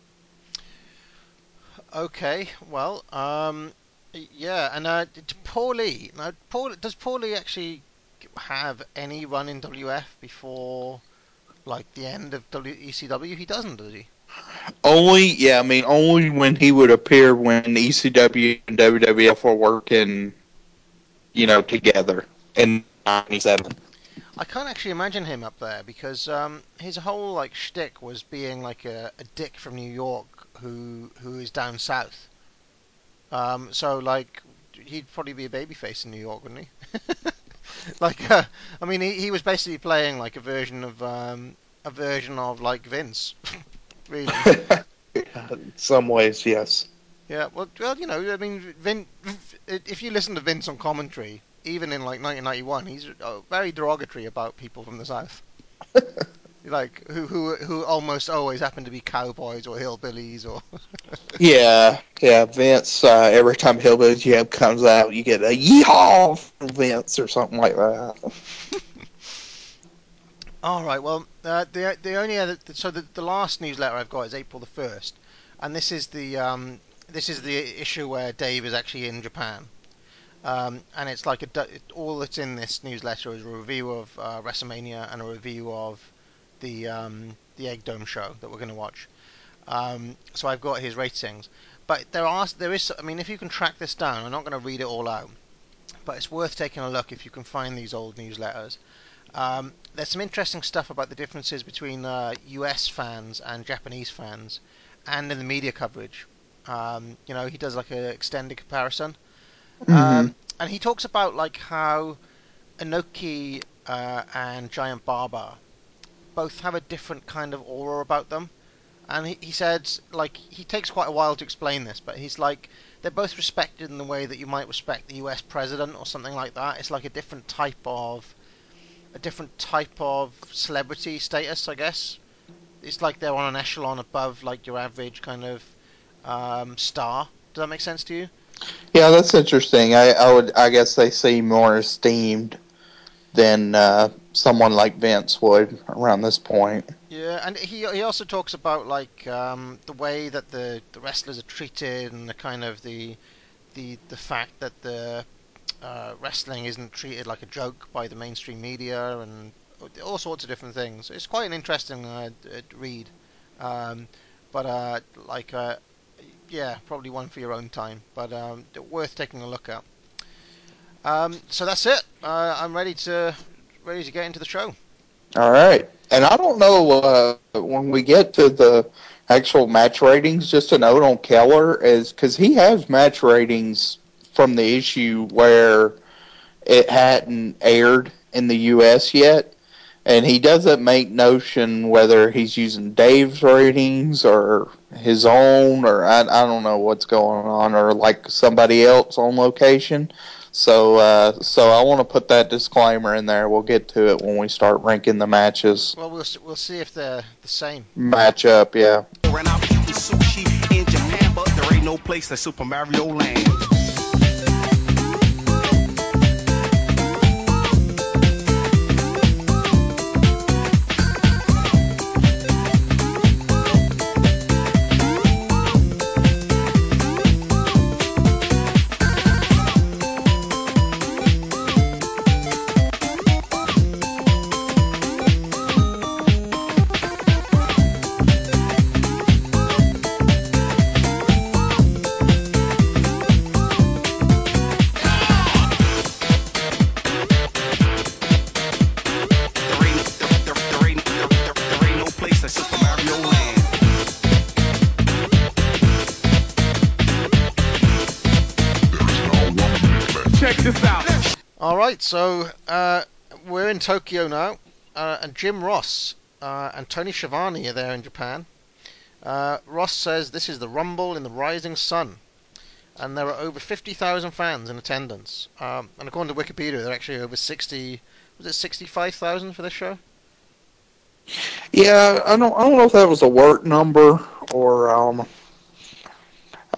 Okay, well, um, yeah, and uh, Paulie. Now, Paul, does Paulie actually have any run in WF before, like, the end of WECW? He doesn't, does he? Only, yeah, I mean, only when he would appear when ECW and WWF were working, you know, together in '97. I can't actually imagine him up there because um, his whole like shtick was being like a, a dick from New York who who is down south. Um, so like he'd probably be a babyface in New York, wouldn't he? [laughs] [laughs] like, uh, I mean, he, he was basically playing like a version of um, a version of like Vince, [laughs] really. [laughs] In some ways, yes. Yeah, well, well, you know, I mean, Vin, if you listen to Vince on commentary, even in like 1991, he's uh, very derogatory about people from the South. Like who who who almost always happen to be cowboys or hillbillies or [laughs] Yeah, yeah. Vince, uh, every time Hillbilly Jim comes out, you get a yeehaw from Vince or something like that. [laughs] All right. Well, uh, the the only other so the, the last newsletter I've got is April the first, and this is the um, this is the issue where Dave is actually in Japan, um, and it's like a all that's in this newsletter is a review of uh, WrestleMania and a review of the um, the Egg Dome show that we're going to watch. Um, so I've got his ratings, but there are there is I mean if you can track this down, I'm not going to read it all out, but it's worth taking a look if you can find these old newsletters. Um, there's some interesting stuff about the differences between uh, US fans and Japanese fans, and in the media coverage. Um, you know, he does like an extended comparison, um, and he talks about like how Inoki uh, and Giant Baba both have a different kind of aura about them. And he, he said, like, he takes quite a while to explain this, but he's like, they're both respected in the way that you might respect the US president or something like that. It's like a different type of a different type of celebrity status, I guess. It's like they're on an echelon above like your average kind of um, star. Does that make sense to you? Yeah, that's interesting. I, I would, I guess they seem more esteemed than uh, someone like Vince would around this point. Yeah, and he he also talks about like um, the way that the, the wrestlers are treated and the kind of the the the fact that the uh, wrestling isn't treated like a joke by the mainstream media and all sorts of different things. It's quite an interesting uh, read, um, but uh, like uh, yeah, probably one for your own time, but um, worth taking a look at. Um, so that's it. Uh, I'm ready to ready to get into the show. All right, and I don't know uh, when we get to the actual match ratings. Just a note on Keller is because he has match ratings from the issue where it hadn't aired in the U.S. yet, and he doesn't make notion whether he's using Dave's ratings or his own, or I, I don't know what's going on, or like somebody else on location. So, uh, so I want to put that disclaimer in there. We'll get to it when we start ranking the matches. Well, we'll we'll see if they're the same. Match up, yeah. And I'm sushi in Japan, but there ain't no place like Super Mario Land. Right, so uh, we're in Tokyo now, uh, and Jim Ross uh, and Tony Schiavone are there in Japan. Uh, Ross says this is the Rumble in the Rising Sun, and there are over 50,000 fans in attendance. Um, and according to Wikipedia, there are actually over 60. Was it 65,000 for this show? Yeah, I don't, I don't know if that was a work number or, um,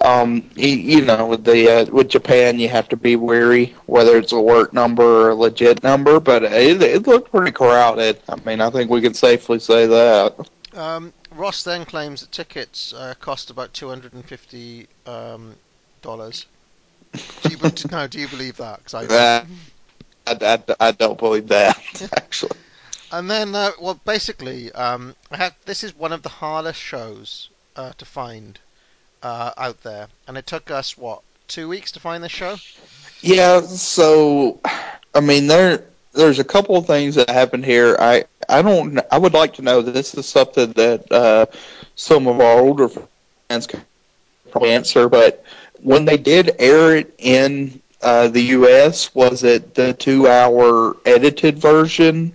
um, you, you know, with the uh, with Japan, you have to be wary whether it's a work number or a legit number. But it, it looked pretty crowded. I mean, I think we can safely say that. Um, Ross then claims that tickets uh, cost about 250 um, dollars. Do you, be- [laughs] no, do you believe that? 'Cause I don't. I, I, I don't believe that [laughs] actually. And then, uh, well, basically, um, I had, this is one of the hardest shows uh, to find uh, out there, and it took us what two weeks to find this show. Yeah, so I mean there there's a couple of things that happened here. I I don't I would like to know this is something that uh, some of our older fans can probably answer, but when they did air it in uh, the U.S.? Was it the two-hour edited version,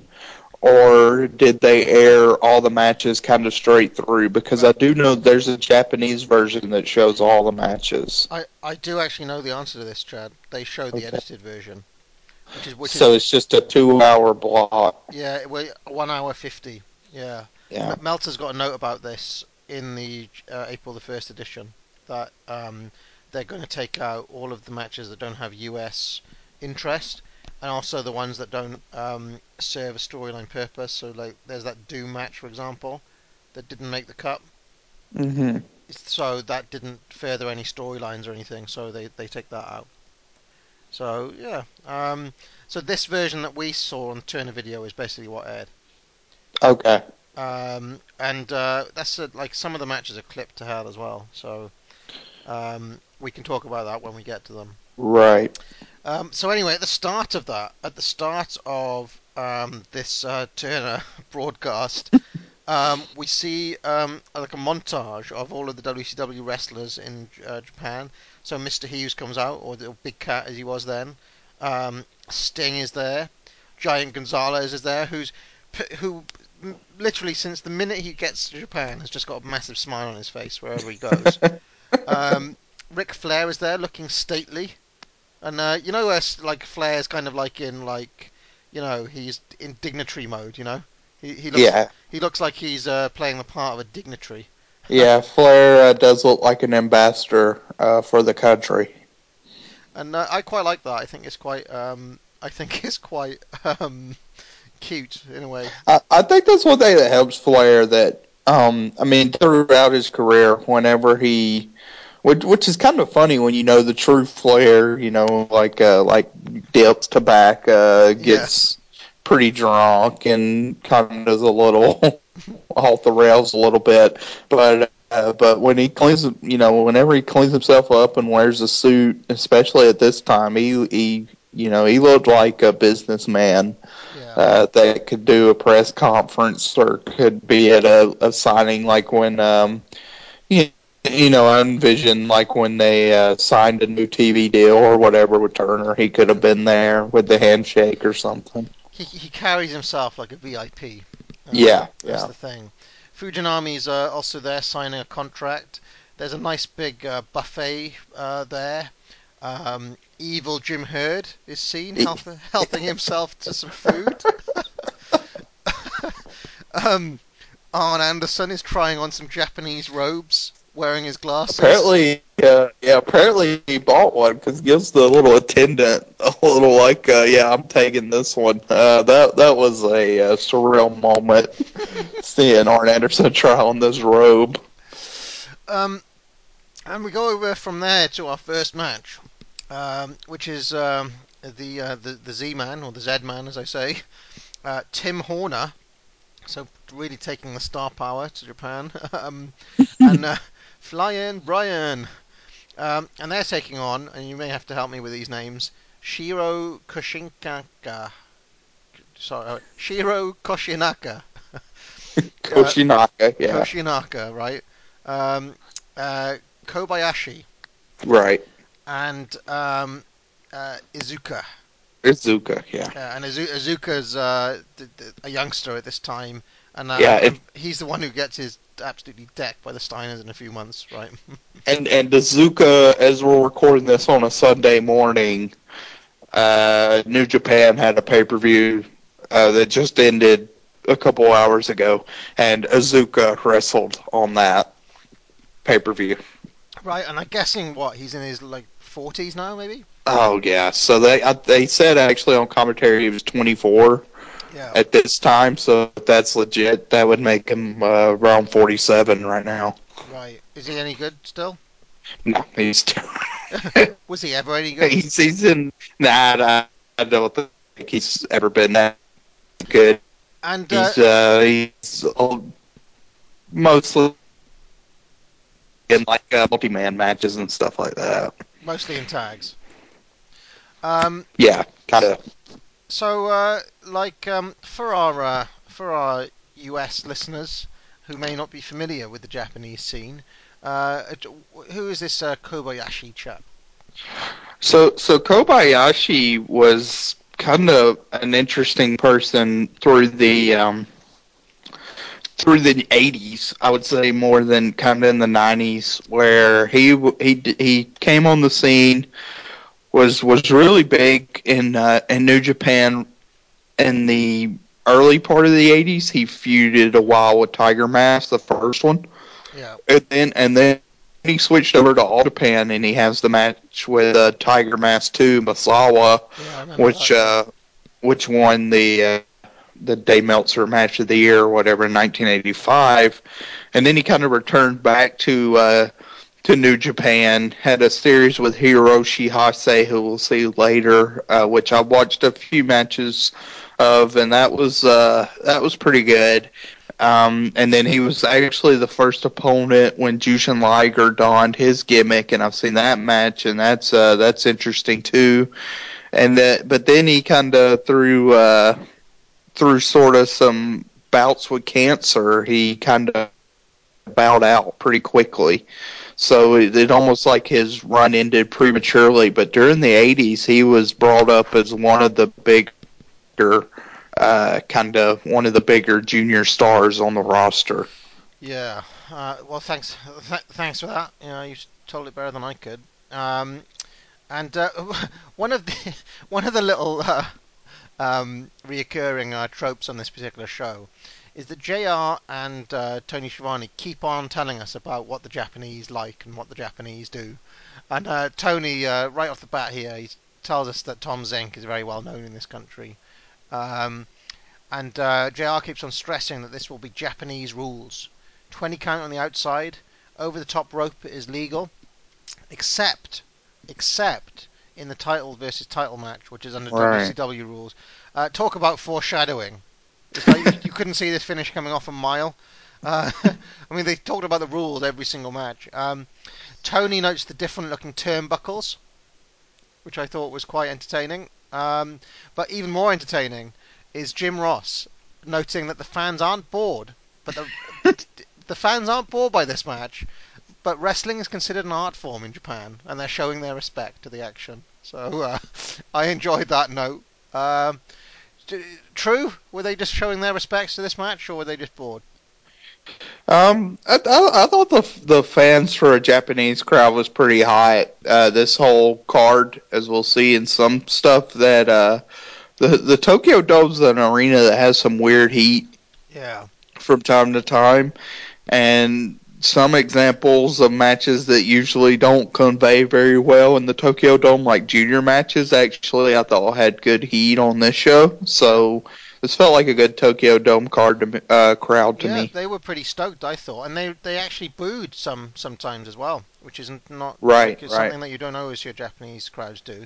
or did they air all the matches kind of straight through? Because I do know there's a Japanese version that shows all the matches. I, I do actually know the answer to this, Chad. They showed the Okay. edited version, which is which So is it's just a two-hour block. yeah, well, one hour fifty. Yeah. Yeah. M- Meltzer's got a note about this in the uh, April the first edition that um, they're going to take out all of the matches that don't have US interest, and also the ones that don't um, serve a storyline purpose. So like, there's that Doom match, for example, that didn't make the cut. hmm So that didn't further any storylines or anything. So they they take that out. So yeah. Um, so this version that we saw on Turner Video is basically what aired. Okay. Um, and uh, that's uh like some of the matches are clipped to hell as well. So um, we can talk about that when we get to them. Right. Um, so anyway, at the start of that, at the start of um, this uh, Turner [laughs] broadcast, [laughs] um, we see um, like a montage of all of the WCW wrestlers in uh, Japan. So Mr. Hughes comes out, or the Big Cat as he was then. Um, Sting is there. Giant Gonzalez is there, who's who literally since the minute he gets to Japan has just got a massive smile on his face wherever he goes. [laughs] um, Ric Flair is there, looking stately. And uh, you know, where like Flair's kind of like in like, you know, he's in dignitary mode. You know, he he looks Yeah. he looks like he's uh, playing the part of a dignitary. [laughs] Yeah. Flair uh, does look like an ambassador uh, for the country. And uh, I quite like that. I think it's quite um, I think [laughs] it's quite um, cute in a way. I, I think that's one thing that helps Flair. That um, I mean, throughout his career, whenever he, which, which is kind of funny when you know the true Flair, you know, like uh, like dips tobacco, gets pretty drunk, and kind of does a little [laughs] off the rails a little bit, but. Uh, but when he cleans, you know, whenever he cleans himself up and wears a suit, especially at this time, he he, you know, he looked like a businessman Yeah. uh, that could do a press conference or could be at a, a signing like when um you, you know I envision like when they uh, signed a new TV deal or whatever with Turner he could have been there with the handshake or something he he carries himself like a VIP. Uh, Yeah, that's yeah. the thing. Fujinami's uh, also there signing a contract. There's a nice big uh, buffet uh, there. Um, evil Jim Herd is seen help, helping himself to some food. [laughs] um, Arn Anderson is trying on some Japanese robes, wearing his glasses. apparently uh, yeah apparently he bought one because gives the little attendant [laughs] a little like uh, yeah I'm taking this one uh, that that was a uh, surreal moment [laughs] seeing Arn Anderson try on this robe Um, and we go over from there to our first match, um, which is um, the, uh, the the Z-Man or the Z-Man, as I say, uh, Tim Horner. So really taking the star power to Japan, [laughs] um, and uh, Flying Brian, um, and they're taking on, and you may have to help me with these names, Shiro Koshinkaka. Sorry, uh, Shiro Koshinaka. [laughs] Koshinaka yeah Koshinaka, right? Um, uh, Kobayashi right and um, uh, Iizuka. Iizuka, yeah. Uh, and Izu- Iizuka's uh, a youngster at this time, and uh, Yeah, it- he's the one who gets his absolutely decked by the Steiners in a few months, right? [laughs] And and Iizuka, as we're recording this on a Sunday morning, uh, New Japan had a pay per view uh, that just ended a couple hours ago, and Iizuka wrestled on that pay per view. right, and I'm guessing what he's in his like 40s now, maybe. Oh yeah, so they uh, they said actually on commentary he was 24 Yeah. at this time, so if that's legit. That would make him uh, around 47 right now. Right. Is he any good still? No, he's [laughs] [laughs] Was he ever any good? he's, he's in. Nah, I, I don't think he's ever been that good. And uh, He's uh, he's uh, mostly in like uh, multi-man matches and stuff like that. mostly in tags. Um, Yeah, kind of. So, uh, like um, for our uh, for our US listeners who may not be familiar with the Japanese scene, uh, who is this uh, Kobayashi chap? So so Kobayashi was kind of an interesting person through the um, through the 80s, I would say more than kind of in the 90s, where he he he came on the scene, was was really big in uh, in New Japan in the early part of the 80s. He feuded a while with Tiger Mask, the first one, Yeah. and then and then he switched over to All Japan, and he has the match with uh, Tiger Mask 2 Misawa, Yeah, which uh, which won the uh, the Dave Meltzer Match of the Year or whatever in 1985, and then he kind of returned back to uh, to New Japan. Had a series with Hiroshi Hase, who we'll see later, uh, which I watched a few matches of, and that was uh, that was pretty good. Um, and then he was actually the first opponent when Jushin Liger donned his gimmick, and I've seen that match, and that's uh, that's interesting too. And that, but then he kind of through uh, through sort of some bouts with cancer, he kind of bowed out pretty quickly. So it, it almost like his run ended prematurely. But during the '80s, he was brought up as one of the bigger, uh, kind of one of the bigger junior stars on the roster. Yeah. Uh, well, thanks. Th- thanks for that. You know, you told it better than I could. Um, and uh, [laughs] one of the [laughs] one of the little uh, um, reoccurring uh, tropes on this particular show is that JR and uh, Tony Schiavone keep on telling us about what the Japanese like and what the Japanese do. And uh, Tony, uh, right off the bat here, he tells us that Tom Zenk is very well known in this country. Um, and uh, JR keeps on stressing that this will be Japanese rules. 20 count on the outside, over the top rope is legal, except, except in the title versus title match, which is under Right. WCW rules. Uh, talk about foreshadowing. Like you, couldn't see this finish coming off a mile. Uh, [laughs] I mean, they talked about the rules every single match. Um, Tony notes the different looking turnbuckles, which I thought was quite entertaining. Um, but even more entertaining is Jim Ross noting that the fans aren't bored, but the, [laughs] the fans aren't bored by this match. But wrestling is considered an art form in Japan, and they're showing their respect to the action. So uh, [laughs] I enjoyed that note. Um, true? Were they just showing their respects to this match, or were they just bored? Um, I, I, I thought the the fans for a Japanese crowd was pretty hot. Uh, this whole card, as we'll see in some stuff, that uh, the the Tokyo Dome's an arena that has some weird heat Yeah. from time to time, and some examples of matches that usually don't convey very well in the Tokyo Dome, like junior matches, actually I thought had good heat on this show. So this felt like a good Tokyo Dome card to me, uh, crowd to yeah, me. they were pretty stoked, I thought, and they they actually booed some sometimes as well, which isn't Right, like, it's right. something that you don't always hear Japanese crowds do.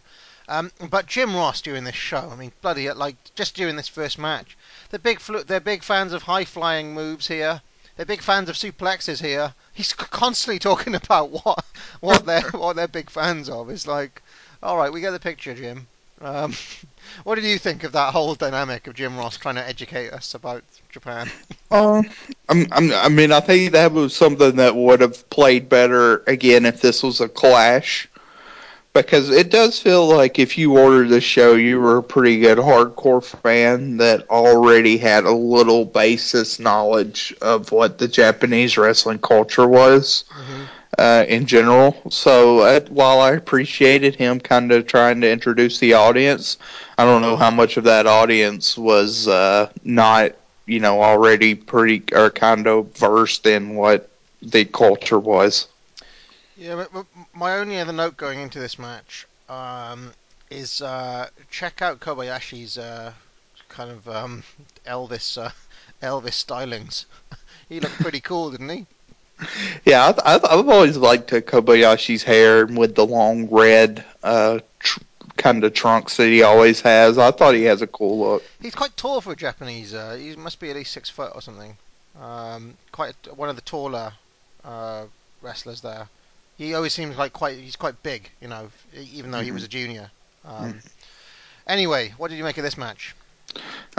Um, but Jim Ross during this show, I mean, bloody like just during this first match, they're big flu- they're big fans of high flying moves here. They're big fans of suplexes here. He's constantly talking [laughs] about what what [laughs] they're what they're big fans of. It's like, all right, we get the picture, Jim. Um, [laughs] what did you think of that whole dynamic of Jim Ross trying to educate us about Japan? Um, I'm, I'm, I mean, I think that was something that would have played better again if this was a clash, because it does feel like if you ordered the show, you were a pretty good hardcore fan that already had a little basis knowledge of what the Japanese wrestling culture was uh, in general. So uh, while I appreciated him kind of trying to introduce the audience, I don't know how much of that audience was uh, not, you know, already pretty or kind of versed in what the culture was. Yeah, but, but my only other note going into this match um, is uh, check out Kobayashi's uh, kind of um, Elvis uh, [laughs] Elvis stylings. [laughs] he looked pretty cool, didn't he? Yeah, I th- I th- I've always liked uh, Kobayashi's hair with the long red uh, tr- kind of trunks that he always has. I thought he has a cool look. He's quite tall for a Japanese. Uh, he must be at least six foot or something. Um, quite one of the taller uh, wrestlers there. He always seems like quite. He's quite big, you know, even though he was a junior. Um, Anyway, what did you make of this match?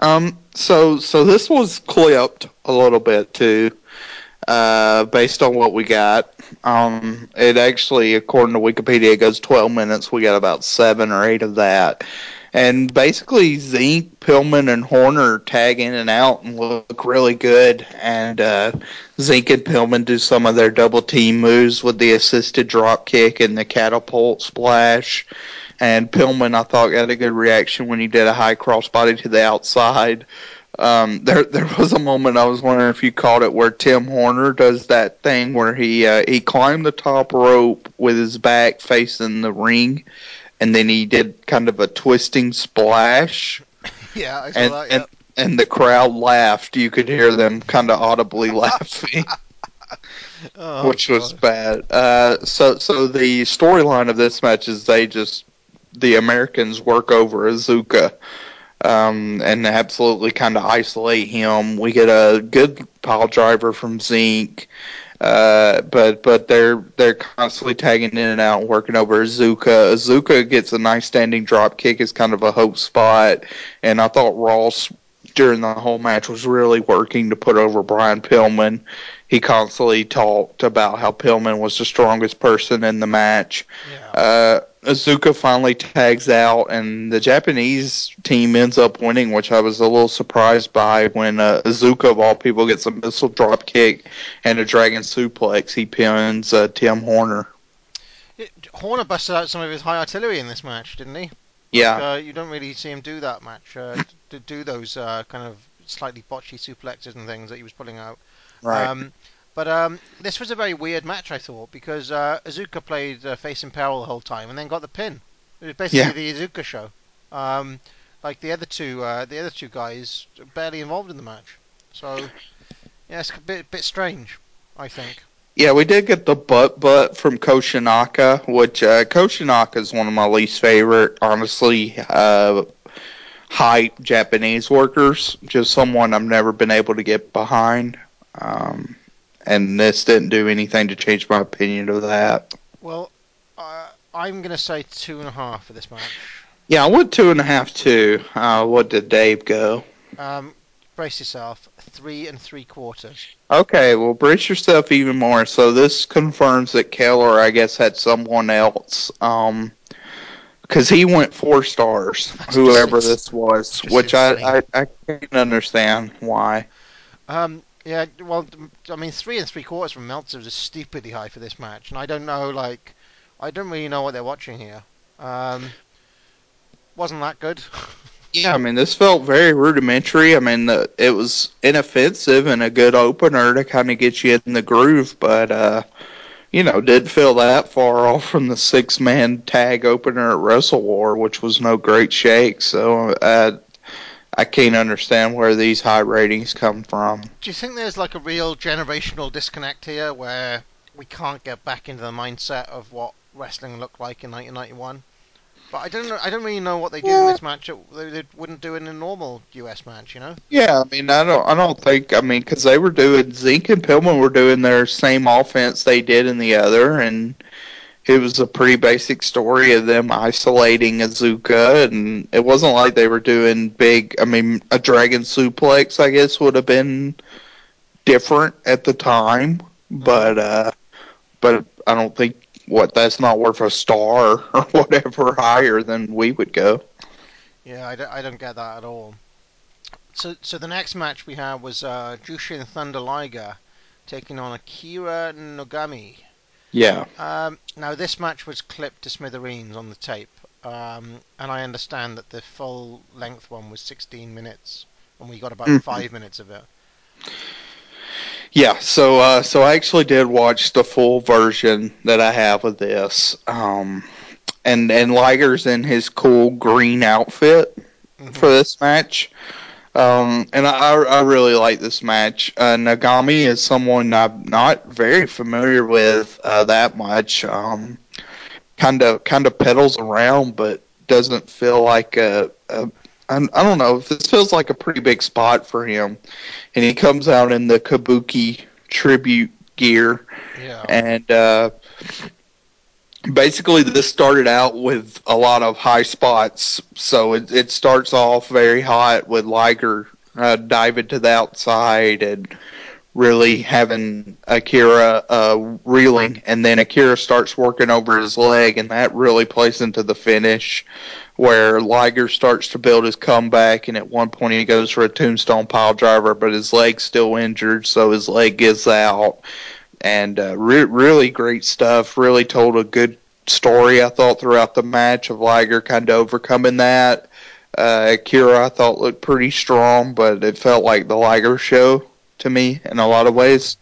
Um, so so this was clipped a little bit too. uh, based on what we got. Um, it actually, according to Wikipedia, goes 12 minutes. We got about seven or eight of that. And basically, Zenk, Pillman, and Horner tag in and out and look really good. And uh, Zenk and Pillman do some of their double team moves with the assisted drop kick and the catapult splash. And Pillman, I thought, got a good reaction when he did a high crossbody to the outside. Um, there, there was a moment I was wondering if you caught it where Tim Horner does that thing where he uh, he climbed the top rope with his back facing the ring, and then he did kind of a twisting splash. [laughs] Yeah, I saw and, that. and Yep. and the crowd laughed. You could hear them kind of audibly [laughs] laughing, Oh, which was God. bad. Uh, so so the storyline of this match is they just the Americans work over Iizuka. Um, and absolutely kind of isolate him. We get a good pile driver from Zenk, uh, but but they're they're constantly tagging in and out, and working over Iizuka. Iizuka gets a nice standing drop kick as kind of a hope spot, and I thought Ross during the whole match was really working to put over Brian Pillman. He constantly talked about how Pillman was the strongest person in the match. Yeah. Uh, Iizuka finally tags out, and the Japanese team ends up winning, which I was a little surprised by when uh, Iizuka, of all people, gets a missile drop kick and a dragon suplex. He pins uh, Tim Horner. It- Horner busted out some of his high artillery in this match, didn't he? Yeah. Uh, you don't really see him do that much. Uh, [laughs] to do those uh, kind of slightly botchy suplexes and things that he was pulling out. Right. Um, but um, this was a very weird match, I thought, because uh, Iizuka played uh, face in peril the whole time and then got the pin. It was basically the Iizuka show. Um, like the other two, uh, the other two guys barely involved in the match. So yeah, it's a bit bit strange, I think. Yeah, we did get the butt butt from Koshinaka, which uh, Koshinaka is one of my least favorite, honestly, uh, hype Japanese workers. Just someone I've never been able to get behind. Um, and this didn't do anything to change my opinion of that. Well, uh, I'm gonna say two and a half for this match. Yeah, I went two and a half too. Uh, what did Dave go? Um, brace yourself, three and three quarters. Okay, well, brace yourself even more. So this confirms that Keller, I guess, had someone else. Um, because he went four stars, That's whoever this was, which I. I I can't understand why. Um, yeah, well, I mean, three and three quarters from Meltzer is stupidly high for this match, and I don't know, like, I don't really know what they're watching here. Um, wasn't that good? [laughs] Yeah, I mean, this felt very rudimentary. I mean, the, it was inoffensive and a good opener to kind of get you in the groove, but uh, you know, did feel that far off from the six man tag opener at Wrestle War, which was no great shake. So uh, I can't understand where these high ratings come from. Do you think there's like a real generational disconnect here where we can't get back into the mindset of what wrestling looked like in 1991? But I don't know. I don't really know what they did in this match. that They, they wouldn't do in a normal US match, you know? Yeah, I mean, I don't, I don't think, I mean, because they were doing Zenk and Pillman were doing their same offense they did in the other, and it was a pretty basic story of them isolating Iizuka, and it wasn't like they were doing big. I mean, a dragon suplex, I guess, would have been different at the time, but uh, but I don't think what that's not worth a star [laughs] or whatever higher than we would go. Yeah, I don't, I don't get that at all. So, so the next match we had was uh, Jushin Thunder Liger taking on Akira Nogami. Yeah. Um, now, this match was clipped to smithereens on the tape, um, and I understand that the full length one was 16 minutes, and we got about Mhm. five minutes of it. Yeah, so uh, so I actually did watch the full version that I have of this, um, and and Liger's in his cool green outfit for this match, um, and I I really like this match. Uh, Nogami is someone I'm not very familiar with uh, that much. Um, kind of kind of pedals around, but doesn't feel like a, a I, I don't know. This feels like a pretty big spot for him, and he comes out in the Kabuki tribute gear, Yeah. and uh, basically this started out with a lot of high spots. So it it starts off very hot with Liger uh, diving to the outside and really having Akira uh, reeling, and then Akira starts working over his leg, and that really plays into the finish where Liger starts to build his comeback, and at one point he goes for a tombstone pile driver, but his leg's still injured, so his leg gives out. And uh, re- really great stuff. Really told a good story, I thought, throughout the match of Liger kind of overcoming that. Uh, Akira, I thought, looked pretty strong, but it felt like the Liger show to me in a lot of ways.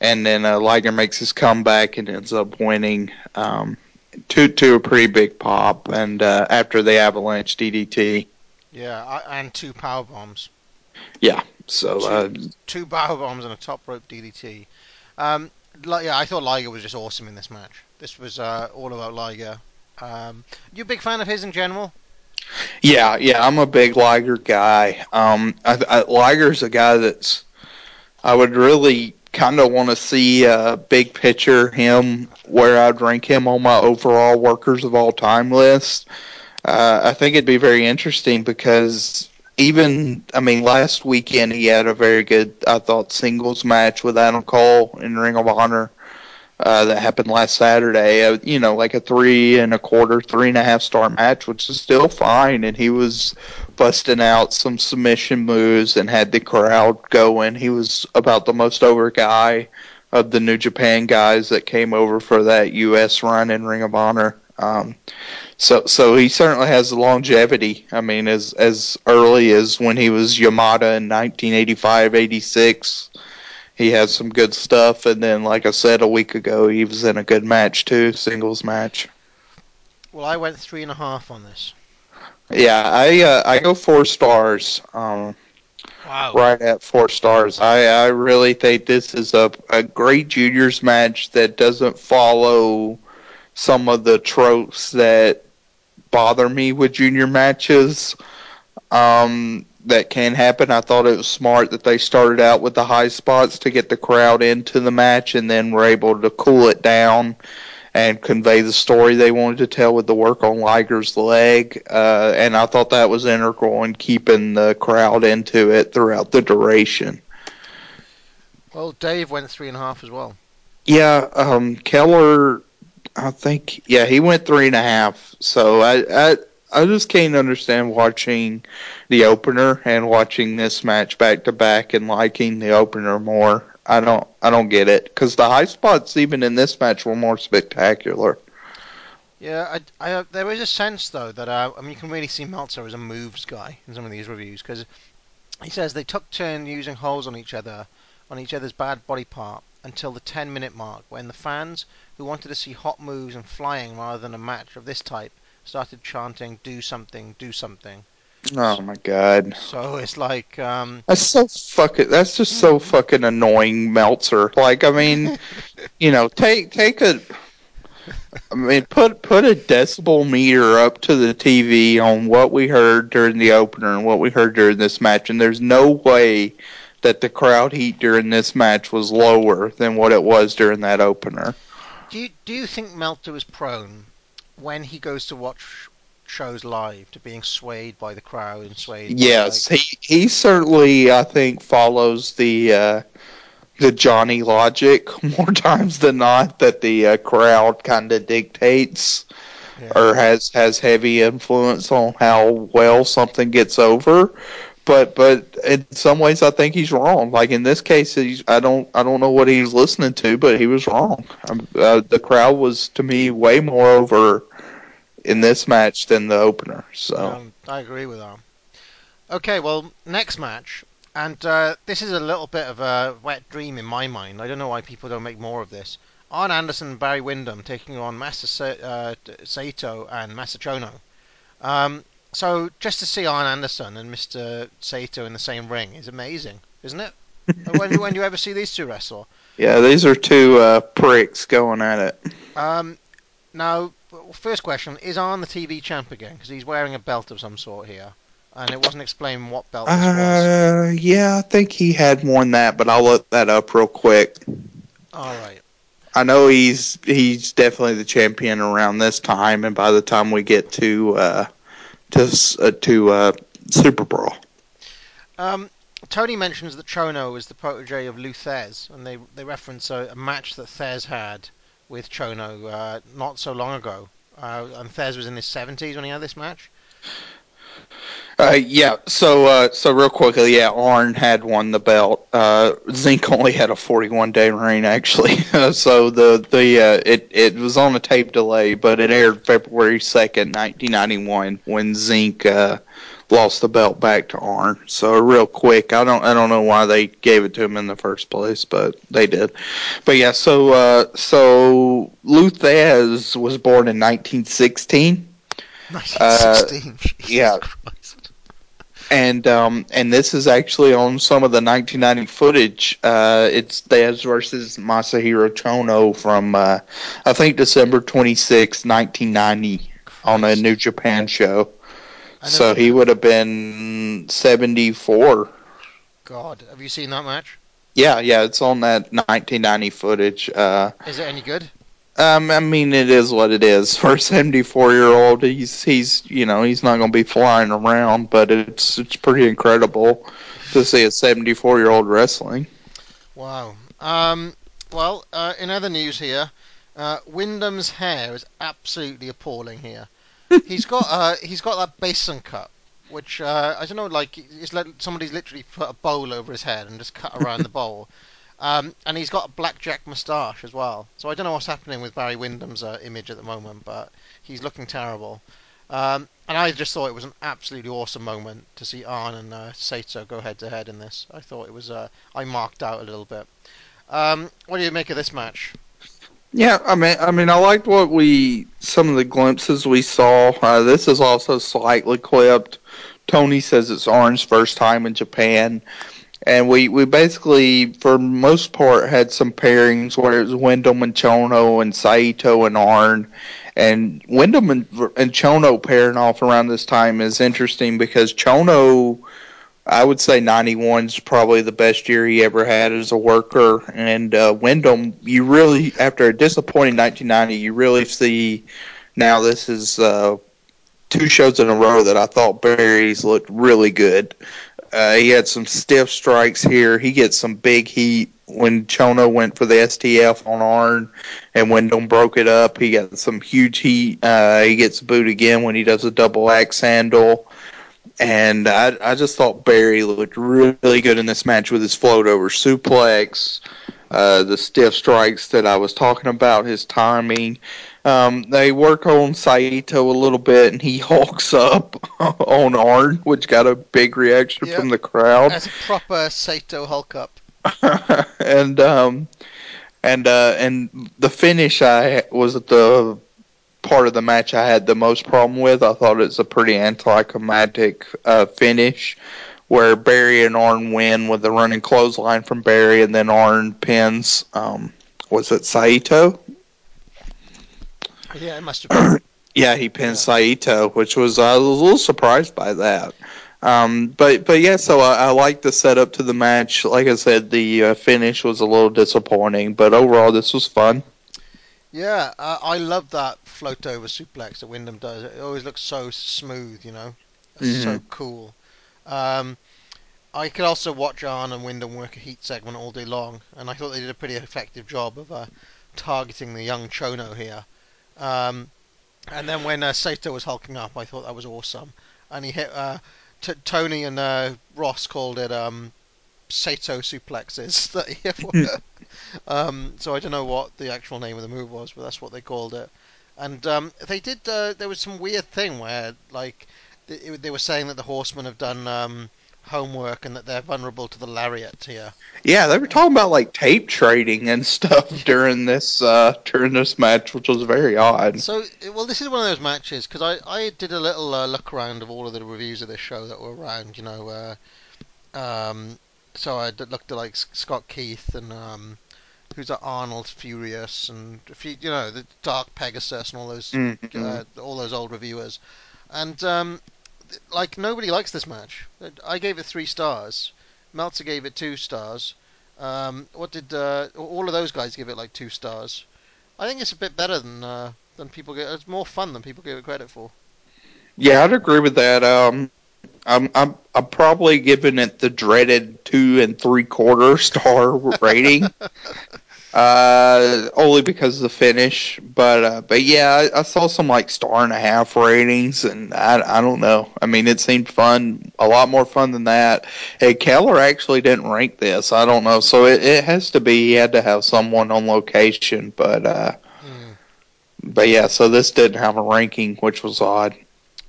And then uh, Liger makes his comeback and ends up winning. Um, to to a pretty big pop, and uh, after the Avalanche DDT. Yeah, and two power bombs. Yeah, so uh, Two power bombs and a top rope DDT. Um, yeah, I thought Liger was just awesome in this match. This was uh, all about Liger. Um, you a big fan of his in general? yeah, yeah, I'm a big Liger guy. Um, I, I, Liger's a guy that's I would really kind of want to see a big picture him where I'd rank him on my overall workers of all time list. Uh, I think it'd be very interesting because even I mean last weekend he had a very good I thought singles match with Adam Cole in Ring of Honor. Uh, that happened last Saturday. Uh, you know, like a three and a quarter, three and a half star match, which is still fine. And he was busting out some submission moves and had the crowd going. He was about the most over guy of the New Japan guys that came over for that U.S. run in Ring of Honor. Um, so, so he certainly has the longevity. I mean, as as early as when he was Yamada in 1985, 86 he has some good stuff. And then, like I said a week ago, he was in a good match too, singles match. Well, I went three and a half on this. Yeah, I uh, I go four stars. Um, Wow. right at four stars. I I really think this is a a great juniors match that doesn't follow some of the tropes that bother me with junior matches. Um, that can happen. I thought it was smart that they started out with the high spots to get the crowd into the match and then were able to cool it down and convey the story they wanted to tell with the work on Liger's leg. Uh, and I thought that was integral in keeping the crowd into it throughout the duration. Well, Dave went three and a half as well. Yeah, um, Keller, I think, yeah, he went three and a half. So I, I, I just can't understand watching the opener and watching this match back to back and liking the opener more. I don't, I don't get it because the high spots even in this match were more spectacular. Yeah, I, I, there is a sense though that uh, I mean you can really see Meltzer as a moves guy in some of these reviews because he says they took turn using holes on each other, on each other's bad body part until the 10 minute mark when the fans who wanted to see hot moves and flying rather than a match of this type started chanting "Do something, do something." Oh my god. So it's like um, That's so fucking. That's just so fucking annoying, Meltzer. Like, I mean, [laughs] you know, take take a. I mean, put put a decibel meter up to the TV on what we heard during the opener and what we heard during this match, and there's no way that the crowd heat during this match was lower than what it was during that opener. Do you, do you think Meltzer is prone when he goes to watch shows live to being swayed by the crowd and swayed? by, Yes, like- he he certainly I think follows the uh, the Johnny logic [laughs] more times than not that the uh, crowd kind of dictates Yeah. or has has heavy influence on how well something gets over. But but in some ways I think he's wrong. Like in this case, I don't I don't know what he's listening to, but he was wrong. Um, uh, the crowd was to me way more over in this match than the opener. So. Um, I agree with that. Okay, well, next match, and uh, this is a little bit of a wet dream in my mind. I don't know why people don't make more of this. Arn Anderson and Barry Windham taking on Masa Sa- uh, Saito and Masachono. Um, so just to see Arn Anderson and Mr. Saito in the same ring is amazing, isn't it? [laughs] when, when do you ever see these two wrestle? Yeah, these are two uh, pricks going at it. Um, now, first question: Is Arn the TV champ again? Because he's wearing a belt of some sort here, and it wasn't explained what belt this was. Uh, yeah, I think he had more than that, but I'll look that up real quick. All right. I know he's he's definitely the champion around this time, and by the time we get to uh, to uh, to uh, Super Brawl, Um, Tony mentions that Chono is the protege of Lou Thesz, and they they reference a, a match that Thesz had with Chono uh, not so long ago. Uh, and Thesz was in his 70s when he had this match. Uh, yeah. So, uh, so real quickly, yeah, Arn had won the belt. Uh, Zenk only had a 41 day reign, actually. [laughs] so the the uh, it it was on a tape delay, but it aired February 2nd, 1991, when Zenk uh, lost the belt back to Arn. So real quick, I don't I don't know why they gave it to him in the first place, but they did. But yeah, so uh, so Lou Thesz was born in 1916. 1916. [laughs] yeah. And um, and this is actually on some of the 1990 footage. Uh, it's Thesz versus Masahiro Chono from uh, I think December 26, 1990, on a New Japan show. So he would have been 74. God, have you seen that match? Yeah, yeah, it's on that 1990 footage. Uh, Is it any good? Um, I mean, it is what it is for a 74 year old. He's he's you know he's not going to be flying around, but it's it's pretty incredible to see a 74 year old wrestling. Wow. Um, well, uh, in other news here, uh, Windham's hair is absolutely appalling here. [laughs] he's got uh, he's got that basin cut, which uh, I don't know, like it's like somebody's literally put a bowl over his head and just cut around the bowl. Um, and he's got a blackjack moustache as well. So I don't know what's happening with Barry Windham's uh, image at the moment, but he's looking terrible. Um, and I just thought it was an absolutely awesome moment to see Arn and uh, Saito go head to head in this. I thought it was. Uh, I marked out a little bit. Um, what do you make of this match? Yeah, I mean, I mean, I liked what we some of the glimpses we saw. Uh, this is also slightly clipped. Tony says it's Arn's first time in Japan, and we we basically, for most part, had some pairings where it was Windham and Chono and Saito and Arn. And Windham and, and Chono pairing off around this time is interesting because Chono I would say 91 is probably the best year he ever had as a worker. And uh, Windham, you really, after a disappointing 1990, you really see now this is uh, two shows in a row that I thought Barry's looked really good. Uh, he had some stiff strikes here. He gets some big heat when Chono went for the STF on Arn and Windham broke it up. He got some huge heat. Uh, he gets booed again when he does a double axe handle and I I just thought Barry looked really good in this match with his float over suplex, uh, the stiff strikes that I was talking about, his timing. Um, they work on Saito a little bit, and he [laughs] hulks up on Arn, which got a big reaction Yep. from the crowd. As a proper Saito Hulk up. [laughs] and um, and uh, and the finish I was the part of the match I had the most problem with. I thought it's a pretty anticlimactic uh, finish where Barry and Arn win with a running clothesline from Barry, and then Arn pins. Um, was it Saito? Yeah, it must have been. [clears throat] Yeah, he pinned Saito, which was I was a little surprised by that. Um, but but yeah, so I, I like the setup to the match. Like I said, the uh, finish was a little disappointing, but overall this was fun. Yeah, uh, I love that float over suplex that Windham does. It always looks so smooth, you know. It's so cool. Um, I could also watch Arn and Windham work a heat segment all day long, and I thought they did a pretty effective job of uh, targeting the young Chono here. Um, and then when uh, Saito was hulking up, I thought that was awesome. And he hit uh, t- Tony and uh, Ross called it um, Saito suplexes. [laughs] That he [laughs] um, so I don't know what the actual name of the move was, but that's what they called it. And um, they did. Uh, there was some weird thing where, like, they, they were saying that the Horsemen have done um, homework and that they're vulnerable to the lariat here. Yeah, they were talking about like tape trading and [laughs] stuff during this uh, during this match, which was very odd. So, well, this is one of those matches because I, I did a little uh, look around of all of the reviews of this show that were around, you know. Uh, um, so I looked at like Scott Keith and um, who's that Arnold Furious and a few, you know, the Dark Pegasus and all those Mhm. uh, all those old reviewers, and um, like nobody likes this match. I gave it three stars. Meltzer gave it two stars. Um, what did uh, all of those guys give it like two stars? I think it's a bit better than uh, than people get. It's more fun than people give it credit for. Yeah, I'd agree with that. Um, I'm, I'm I'm probably giving it the dreaded two and three quarter star [laughs] rating. Uh, only because of the finish, but uh, but yeah, I, I saw some like star and a half ratings, and I I don't know. I mean, it seemed fun, a lot more fun than that. Hey, Keller actually didn't rank this. I don't know, so it, it has to be he had to have someone on location, but uh, but yeah, so this didn't have a ranking, which was odd.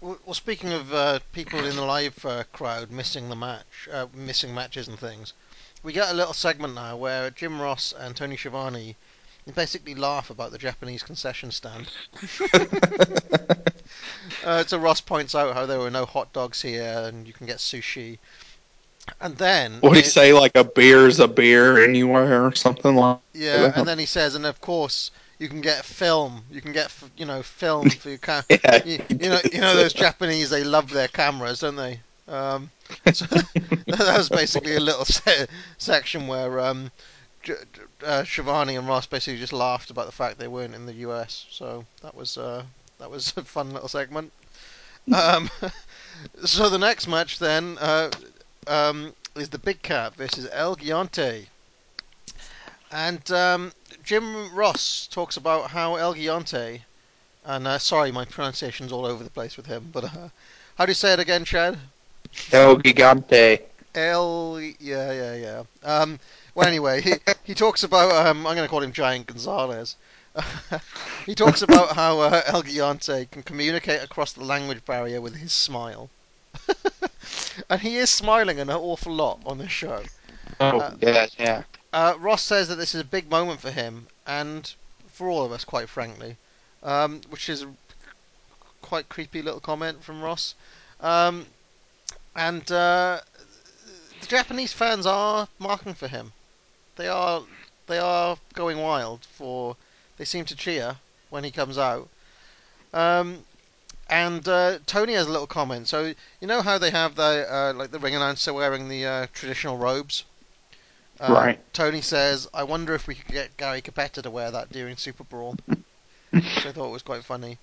Well, well, speaking of uh, people in the live uh, crowd missing the match, uh, missing matches and things, we get a little segment now where Jim Ross and Tony Schiavone basically laugh about the Japanese concession stand. [laughs] uh, so Ross points out how there were no hot dogs here and you can get sushi. And then What do you say? Like a beer is a beer anywhere or something like Yeah, that? and then he says, and of course you can get film. You can get you know film for your camera. [laughs] Yeah, you, you know you know those Japanese they love their cameras, don't they? Um, [laughs] so [laughs] that was basically a little se- section where um, J- uh, Schiavone and Ross basically just laughed about the fact they weren't in the US. So that was uh, that was [laughs] a fun little segment. Um, so the next match then uh, um, is the Big Cat versus El Gigante. And um, Jim Ross talks about how El Gigante, and uh, sorry, my pronunciation's all over the place with him, but uh, how do you say it again, Chad? El Gigante. El, yeah, yeah, yeah. Um, well, anyway, he he talks about um, I'm going to call him Giant Gonzalez. [laughs] he talks about how uh, El Gigante can communicate across the language barrier with his smile, [laughs] and he is smiling an awful lot on this show. Oh, Uh, yeah, yeah. Uh, Ross says that this is a big moment for him and for all of us, quite frankly, um, which is a quite creepy little comment from Ross. Um, and uh, the Japanese fans are marking for him. They are they are going wild for. They seem to cheer when he comes out. Um, and uh, Tony has a little comment. So you know how they have the uh, like the ring announcer wearing the uh, traditional robes. Uh, Right. Tony says, "I wonder if we could get Gary Cappetta to wear that during Super Brawl," [laughs] which I thought it was quite funny.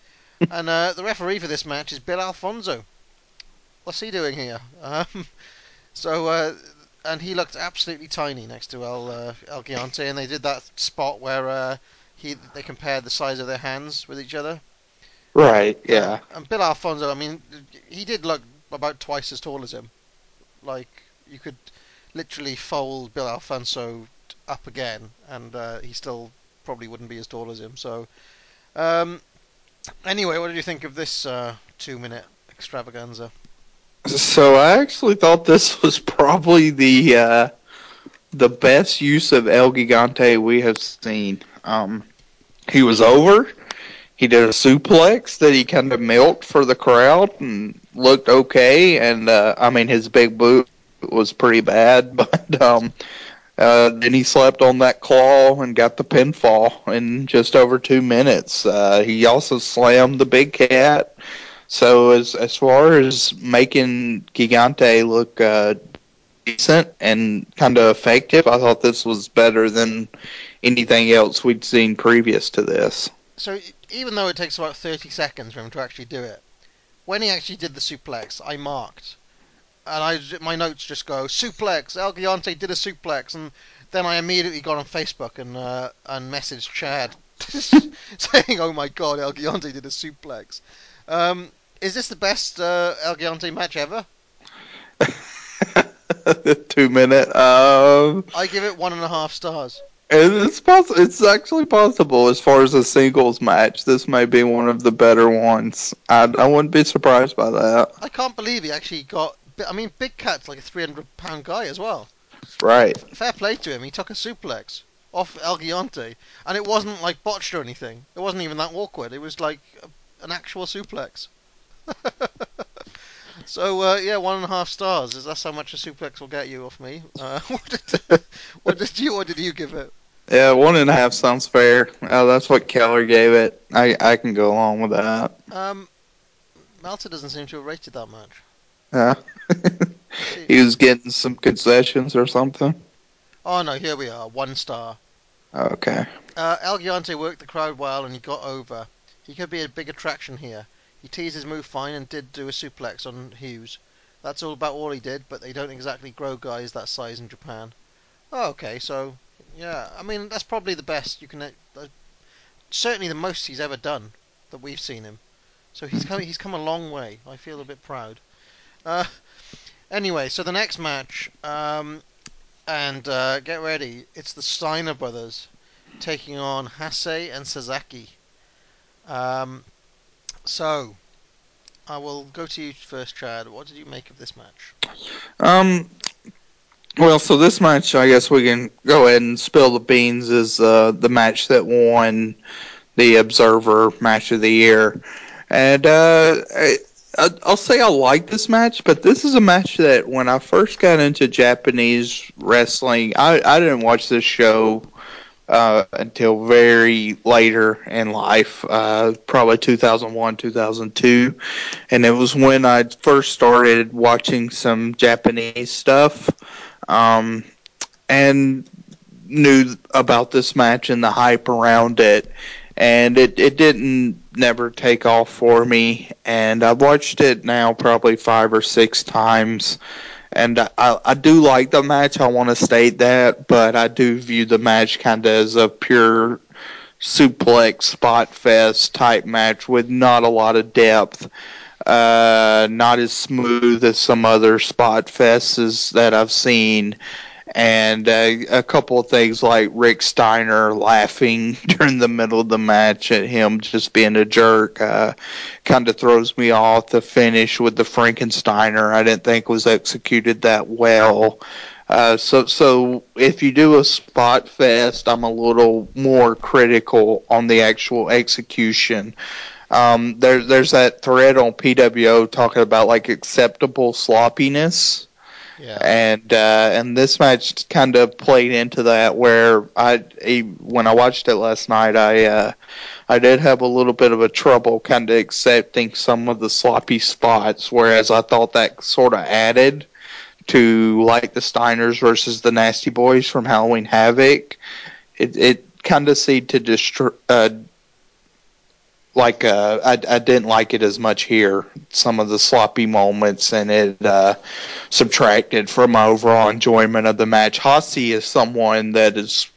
And uh, the referee for this match is Bill Alfonso. What's he doing here? Um, [laughs] so, uh, and he looked absolutely tiny next to El uh, El Gigante, and they did that spot where uh, he they compared the size of their hands with each other. Right, yeah. And Bill Alfonso, I mean, he did look about twice as tall as him. Like you could literally fold Bill Alfonso up again, and uh, he still probably wouldn't be as tall as him. So, um, anyway, what did you think of this uh, two-minute extravaganza? So I actually thought this [laughs] was probably the uh, the best use of El Gigante we have seen. Um, he was over. He did a suplex that he kind of milked for the crowd and looked okay. And uh, I mean, his big boot was pretty bad, [laughs] but um, uh, then he slept on that claw and got the pinfall in just over two minutes. Uh, he also slammed the big cat. So as as far as making Gigante look uh, decent and kind of effective, I thought this was better than anything else we'd seen previous to this. So even though it takes about 30 seconds for him to actually do it, when he actually did the suplex, I marked, and I my notes just go suplex. El Gigante did a suplex, and then I immediately got on Facebook and uh, and messaged Chad [laughs] saying, "Oh my God, El Gigante did a suplex." Um, is this the best uh, El Gigante match ever? [laughs] Two minute. Um, I give it one and a half stars. it's poss- It's actually possible as far as a singles match. This may be one of the better ones. I I wouldn't be surprised by that. I can't believe he actually got. I mean, Big Cat's like a 300 pound guy as well. Right. fair play to him. He took a suplex off El Gigante, and it wasn't like botched or anything. It wasn't even that awkward. It was like a, an actual suplex. [laughs] so uh, yeah, one and a half stars. Is that's how much a suplex will get you off me? Uh, [laughs] what, did, [laughs] what did you what did you give it? Yeah, one and a half sounds fair. Uh, that's what Keller gave it. I I can go along with that. Um, Meltzer doesn't seem to have rated that much. Yeah. he was getting some concessions or something. Oh no, here we are, one star. Okay. Uh, El Gigante worked the crowd well and he got over. He could be a big attraction here. He teased his move fine and did do a suplex on Hughes. That's all about all he did, but they don't exactly grow guys that size in Japan. Oh, okay, so yeah, I mean that's probably the best you can. Uh, certainly the most he's ever done that we've seen him. So he's come he's come a long way. I feel a bit proud. Uh, anyway, so the next match, um, and uh, get ready. It's the Steiner brothers taking on Hase and Sasaki. Um, so I will go to you first, Chad. What did you make of this match? Um, well, so this match, I guess we can go ahead and spill the beans. Is uh, the match that won the Observer Match of the Year, and uh, I, I'll say I like this match, but this is a match that when I first got into Japanese wrestling, I, I didn't watch this show uh, until very later in life, uh, probably 2001, 2002. And it was when I first started watching some Japanese stuff um, and knew about this match and the hype around it. And it, it didn't never take off for me. And I've watched it now probably five or six times and I, I do like the match. I want to state that, but I do view the match kind of as a pure suplex spot fest type match with not a lot of depth. Uh, not as smooth as some other spot fests that I've seen and uh, a couple of things like Rick Steiner laughing [laughs] during the middle of the match at him just being a jerk uh, kind of throws me off. The finish with the Frankensteiner I didn't think was executed that well. Uh, so, so if you do a spot fest, I'm a little more critical on the actual execution. Um, there, there's that thread on PWO talking about like acceptable sloppiness yeah. And uh, and this match kind of played into that where I when I watched it last night I uh, I did have a little bit of a trouble kind of accepting some of the sloppy spots whereas I thought that sort of added to like the Steiners versus the Nasty Boys from Halloween Havoc. It it kind of seemed to destroy uh, like uh, I, I didn't like it as much here. Some of the sloppy moments, and it uh, subtracted from my overall enjoyment of the match. Hase is someone that is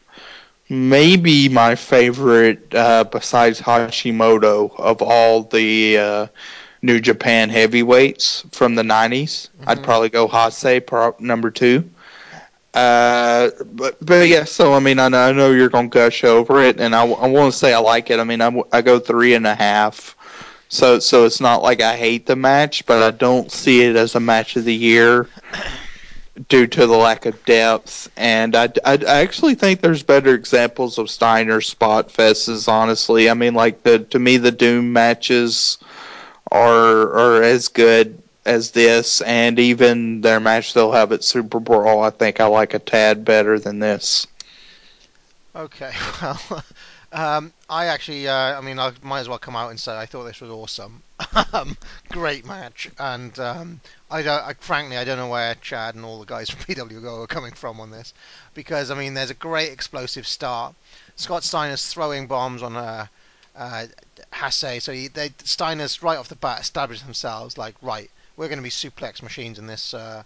maybe my favorite uh, besides Hashimoto of all the uh, New Japan heavyweights from the 90s. Mm-hmm. I'd probably go Hase number two. Uh, but but yeah, so I mean, I know, I know you're gonna gush over it, and I, I want to say I like it. I mean, I, I go three and a half, so so it's not like I hate the match, but I don't see it as a match of the year due to the lack of depth. And I, I, I actually think there's better examples of Steiner spot fests. Honestly, I mean, like the to me the Doom matches are are as good as this, and even their match they'll have at Super Brawl, I think I like a tad better than this. Okay, [laughs] well, um, I actually, uh, I mean, I might as well come out and say I thought this was awesome, [laughs] great match, and um, I don't, I, frankly, I don't know where Chad and all the guys from [laughs] PWO are coming from on this, because I mean, there's a great explosive start. Scott Steiner's throwing bombs on uh, uh, Hase, so he, they, Steiner's right off the bat established themselves like right we're going to be suplex machines in this uh,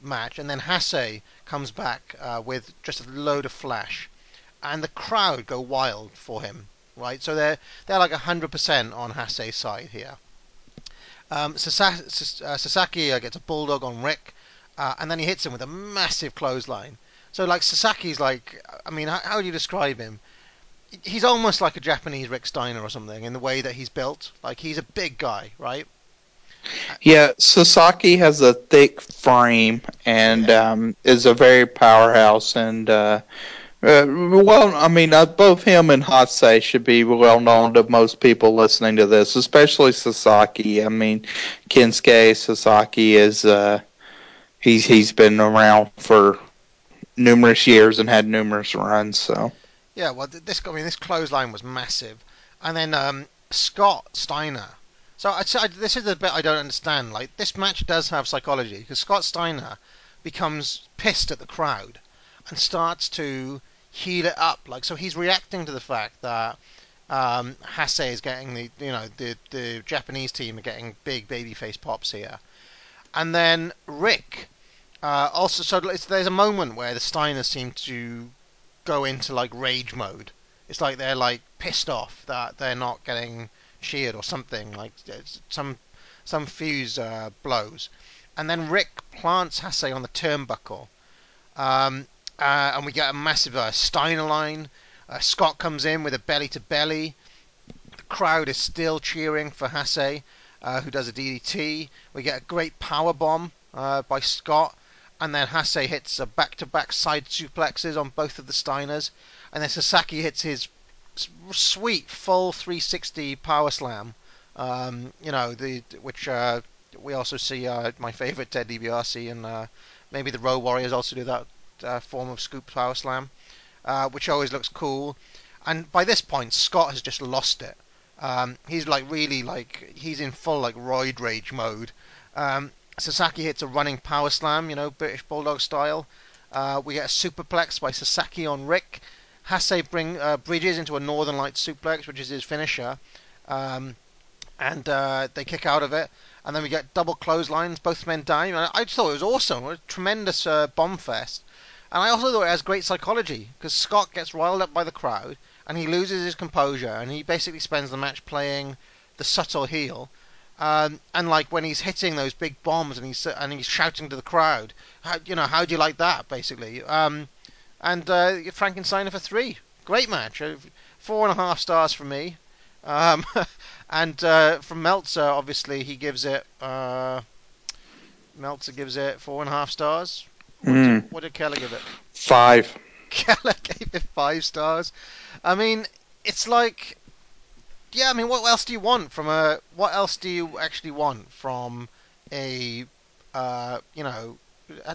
match. And then Hase comes back uh, with just a load of flash, and the crowd go wild for him. Right, so they're they're like hundred percent on Hase's side here. Um, Sasaki, uh, uh, gets a bulldog on Rick, uh, and then he hits him with a massive clothesline. So like Sasaki's like, I mean, how, how would you describe him? He's almost like a Japanese Rick Steiner or something in the way that he's built. Like he's a big guy, right? Yeah, Sasaki has a thick frame and um, is a very powerhouse and uh, uh, well, I mean, uh, both him and Hase should be well known to most people listening to this, especially Sasaki. I mean, Kensuke Sasaki is uh, he's he's been around for numerous years and had numerous runs. So yeah, well, this I mean, this clothesline was massive, and then um, Scott Steiner so I, I, this is the bit I don't understand. Like this match does have psychology because Scott Steiner becomes pissed at the crowd and starts to heal it up. Like so, he's reacting to the fact that um, Hase is getting the you know the the Japanese team are getting big babyface pops here, and then Rick. Uh, also, so there's a moment where the Steiners seem to go into like rage mode. It's like they're like pissed off that they're not getting cheered or something. Like some some fuse uh, blows, and then Rick plants Hase on the turnbuckle, um, uh, and we get a massive uh, Steiner line. Uh, Scott comes in with a belly to belly. The crowd is still cheering for Hase, uh, who does a DDT. We get a great power bomb uh, by Scott, and then Hase hits a back-to-back side suplexes on both of the Steiners, and then Sasaki hits his sweet full 360 power slam. Um, you know the which uh, we also see uh, my favorite Ted DiBiase and uh, maybe the Road Warriors also do that uh, form of scoop power slam, uh, which always looks cool. And by this point, Scott has just lost it. Um, he's like really like he's in full like roid rage mode. Um, Sasaki hits a running power slam, you know, British Bulldog style. Uh, we get a superplex by Sasaki on Rick. Hase bring uh, bridges into a Northern Light suplex, which is his finisher, um, and uh, they kick out of it. And then we get double clotheslines, both men dying. And I just thought it was awesome, a tremendous uh, bomb fest. And I also thought it has great psychology because Scott gets riled up by the crowd and he loses his composure and he basically spends the match playing the subtle heel. Um, and like when he's hitting those big bombs and he's and he's shouting to the crowd, how, you know, how do you like that, basically? Um, and uh, Frankenstein for three, great match, Uh, four and a half stars from me. Um, [laughs] and uh, from Meltzer, obviously he gives it. Uh, Meltzer gives it four and a half stars. What, Mm. did, what did Keller give it? Five. [laughs] Keller gave it five stars. I mean, it's like, yeah. I mean, what else do you want from a? What else do you actually want from a? Uh, you know,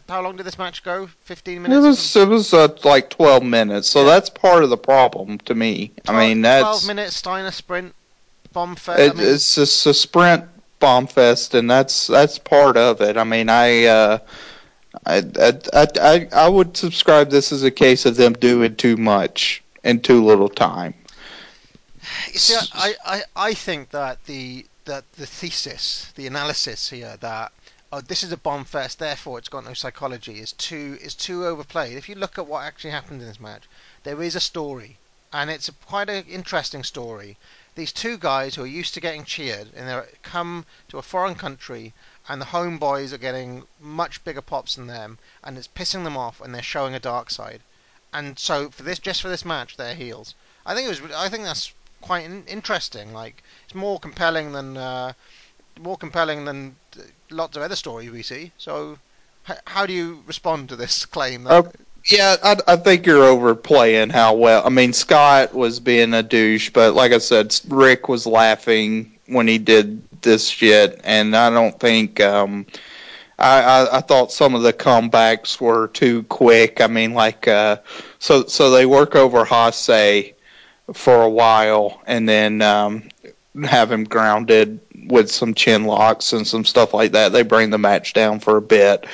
how long did this match go? Fifteen minutes. or was it was uh, like twelve minutes, so Yeah. that's part of the problem to me. I mean, that's twelve minutes Steiner sprint bomb fest. it, I mean, it's just a sprint bomb fest, and that's that's part of it. I mean, I. Uh, I, I, I I would subscribe this as a case of them doing too much in too little time. You see, I, I, I think that the that the thesis, the analysis here that oh, this is a bomb fest, therefore it's got no psychology, is too is too overplayed. If you look at what actually happened in this match, there is a story, and it's a, quite an interesting story. These two guys who are used to getting cheered, and they come to a foreign country, and the homeboys are getting much bigger pops than them, and it's pissing them off, and they're showing a dark side. And so for this, just for this match, they're heels. I think it was. I think that's quite interesting. Like it's more compelling than uh, more compelling than lots of other stories we see. So, h- how do you respond to this claim? That, Oh, Yeah, I, I think you're overplaying how well. I mean, Scott was being a douche, but like I said, Rick was laughing when he did this shit, and I don't think. Um, I, I I thought some of the comebacks were too quick. I mean, like, uh, so so they work over Hase for a while, and then um, have him grounded with some chin locks and some stuff like that. They bring the match down for a bit,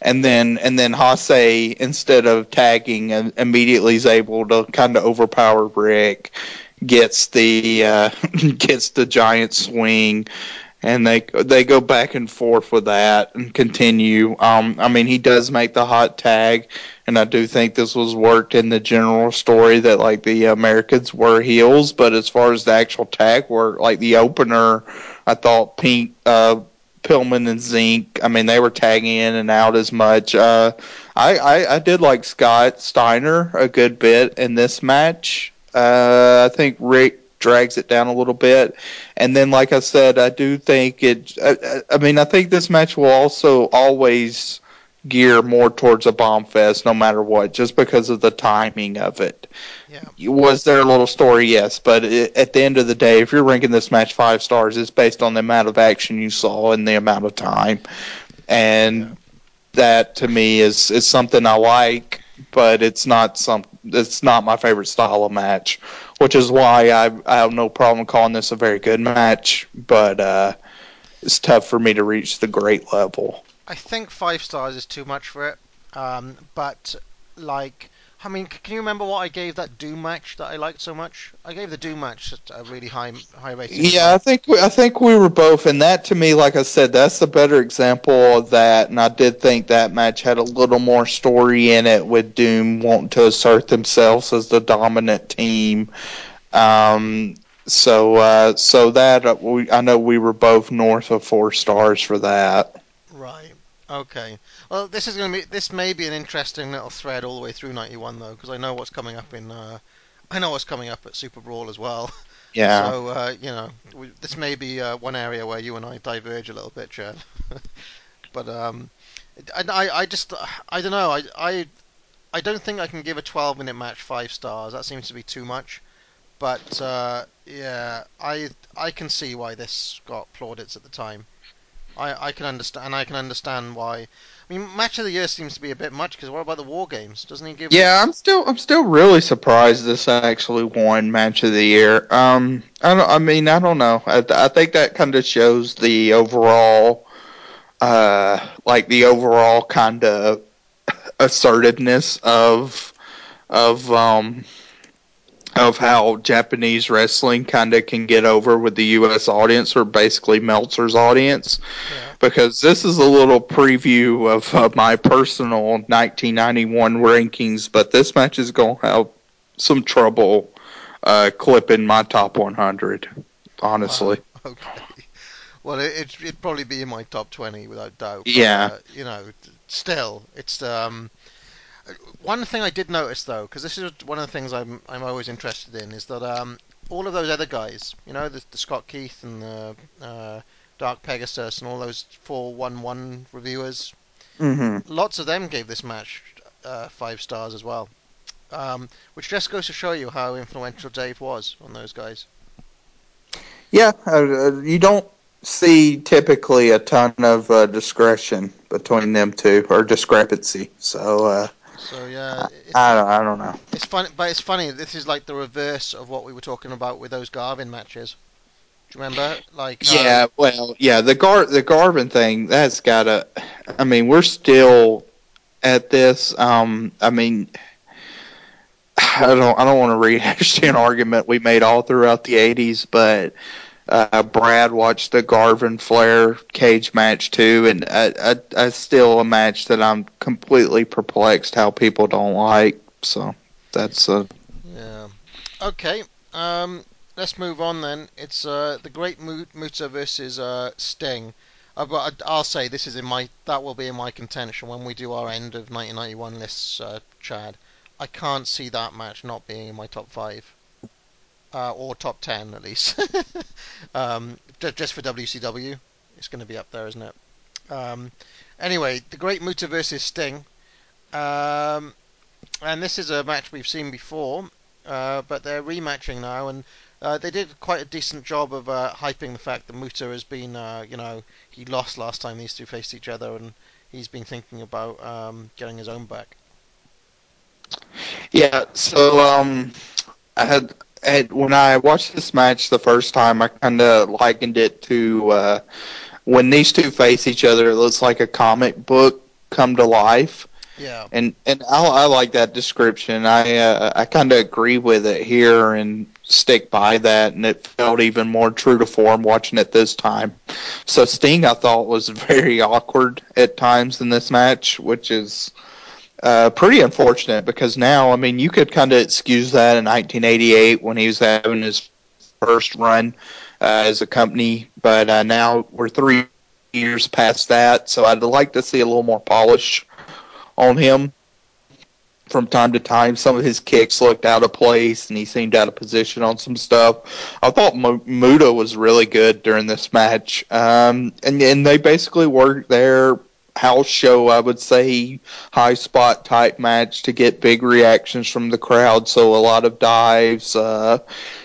and then and then Hase instead of tagging and immediately is able to kind of overpower Rick, gets the uh, [laughs] gets the giant swing. And they they go back and forth with that and continue. Um, I mean, he does make the hot tag, and I do think this was worked in the general story that like the Americans were heels, but as far as the actual tag work, like the opener, I thought Pink, uh, Pillman and Zenk, I mean they were tagging in and out as much. Uh, I, I I did like Scott Steiner a good bit in this match. Uh, I think Rick drags it down a little bit, and then like I said, I do think it. I, I mean, I think this match will also always gear more towards a bomb fest no matter what just because of the timing of it. Yeah. was there a little story? Yes but it, at the end of the day if you're ranking this match five stars it's based on the amount of action you saw and the amount of time. And that to me is is something i like but it's not some it's not my favorite style of match which is why i i have no problem calling this a very good match but uh it's tough for me to reach the great level I think five stars is too much for it. Um, but like I mean, can you remember what I gave that Doom match that I liked so much? I gave the Doom match a really high high rating. Yeah, I think we, I think we were both, and that to me, like I said, that's the better example of that. And I did think that match had a little more story in it, with Doom wanting to assert themselves as the dominant team. Um, so, uh, so that uh, we, I know we were both north of four stars for that. Right. Okay. Well, this is going to be this may be an interesting little thread all the way through '91 though, because I know what's coming up in uh, I know what's coming up at Super Brawl as well. Yeah. [laughs] So uh, you know, we, this may be uh, one area where you and I diverge a little bit, Jeff. [laughs] but um, I, I, I just I don't know. I, I I don't think I can give a 12 minute match five stars. That seems to be too much. But uh, yeah, I I can see why this got plaudits at the time. I, I can understand, and I can understand why. I mean, match of the year seems to be a bit much because what about the war games? Doesn't he give? Yeah, I'm still I'm still really surprised this actually won match of the year. Um, I don't. I mean, I don't know. I, I think that kind of shows the overall, uh, like the overall kind of [laughs] assertiveness of of um of how Japanese wrestling kind of can get over with the U.S. audience or basically Meltzer's audience Yeah. because this is a little preview of uh, my personal 1991 rankings, but this match is going to have some trouble uh, clipping my top 100, honestly. [laughs] Okay. Well, it, it, it'd probably be in my top 20 without doubt. but, Yeah. uh, you know, still, it's um. One thing I did notice though, because this is one of the things I'm I'm always interested in, is that um all of those other guys, you know, the, the Scott Keith and the uh, Dark Pegasus and all those four one one reviewers, hmm lots of them gave this match uh, five stars as well. Um, which just goes to show you how influential Dave was on those guys. Yeah, uh, uh, you don't see typically a ton of uh, discretion between them two, or discrepancy. So uh, So yeah, I, don't, I don't know. it's funny, but it's funny. This is like the reverse of what we were talking about with those Garvin matches. Do you remember? Like how- Yeah, well, yeah, the Gar the Garvin thing that's gotta. I mean, we're still at this. Um, I mean, [sighs] I don't I don't want to rehash an argument we made all throughout the '80s, but uh, Brad watched the Garvin Flair cage match too, and I, I, still a match that I'm completely perplexed how people don't like. So that's uh, Yeah. Okay. Um, let's move on then. It's uh, the Great Muta versus uh, Sting. Uh, but I'll say this is in my that will be in my contention when we do our end of 1991 lists, uh, Chad. I can't see that match not being in my top five, uh, or top ten at least. [laughs] um, ju- just for WCW, it's going to be up there, isn't it? Um, anyway, the Great Muta versus Sting. Um, and this is a match we've seen before, uh, but they're rematching now, and uh, they did quite a decent job of uh, hyping the fact that Muta has been, uh, you know, he lost last time these two faced each other, and he's been thinking about um, getting his own back. Yeah, so um, I had, had when I watched this match the first time, I kind of likened it to uh, when these two face each other. It looks like a comic book come to life, Yeah, and and I, I like that description. I uh, I kind of agree with it here and stick by that, and it felt even more true to form watching it this time. So Sting, I thought was [laughs] very awkward at times in this match, which is uh, pretty unfortunate because now, I mean, you could kind of excuse that in 1988 when he was having his first run uh, as a company, but uh, now we're three years past that, so I'd like to see a little more polish on him from time to time. Some of his kicks looked out of place, and he seemed out of position on some stuff. I thought Mu- Muta was really good during this match, um, and and they basically worked their house show, I would say, high spot type match to get big reactions from the crowd. So a lot of dives, uh,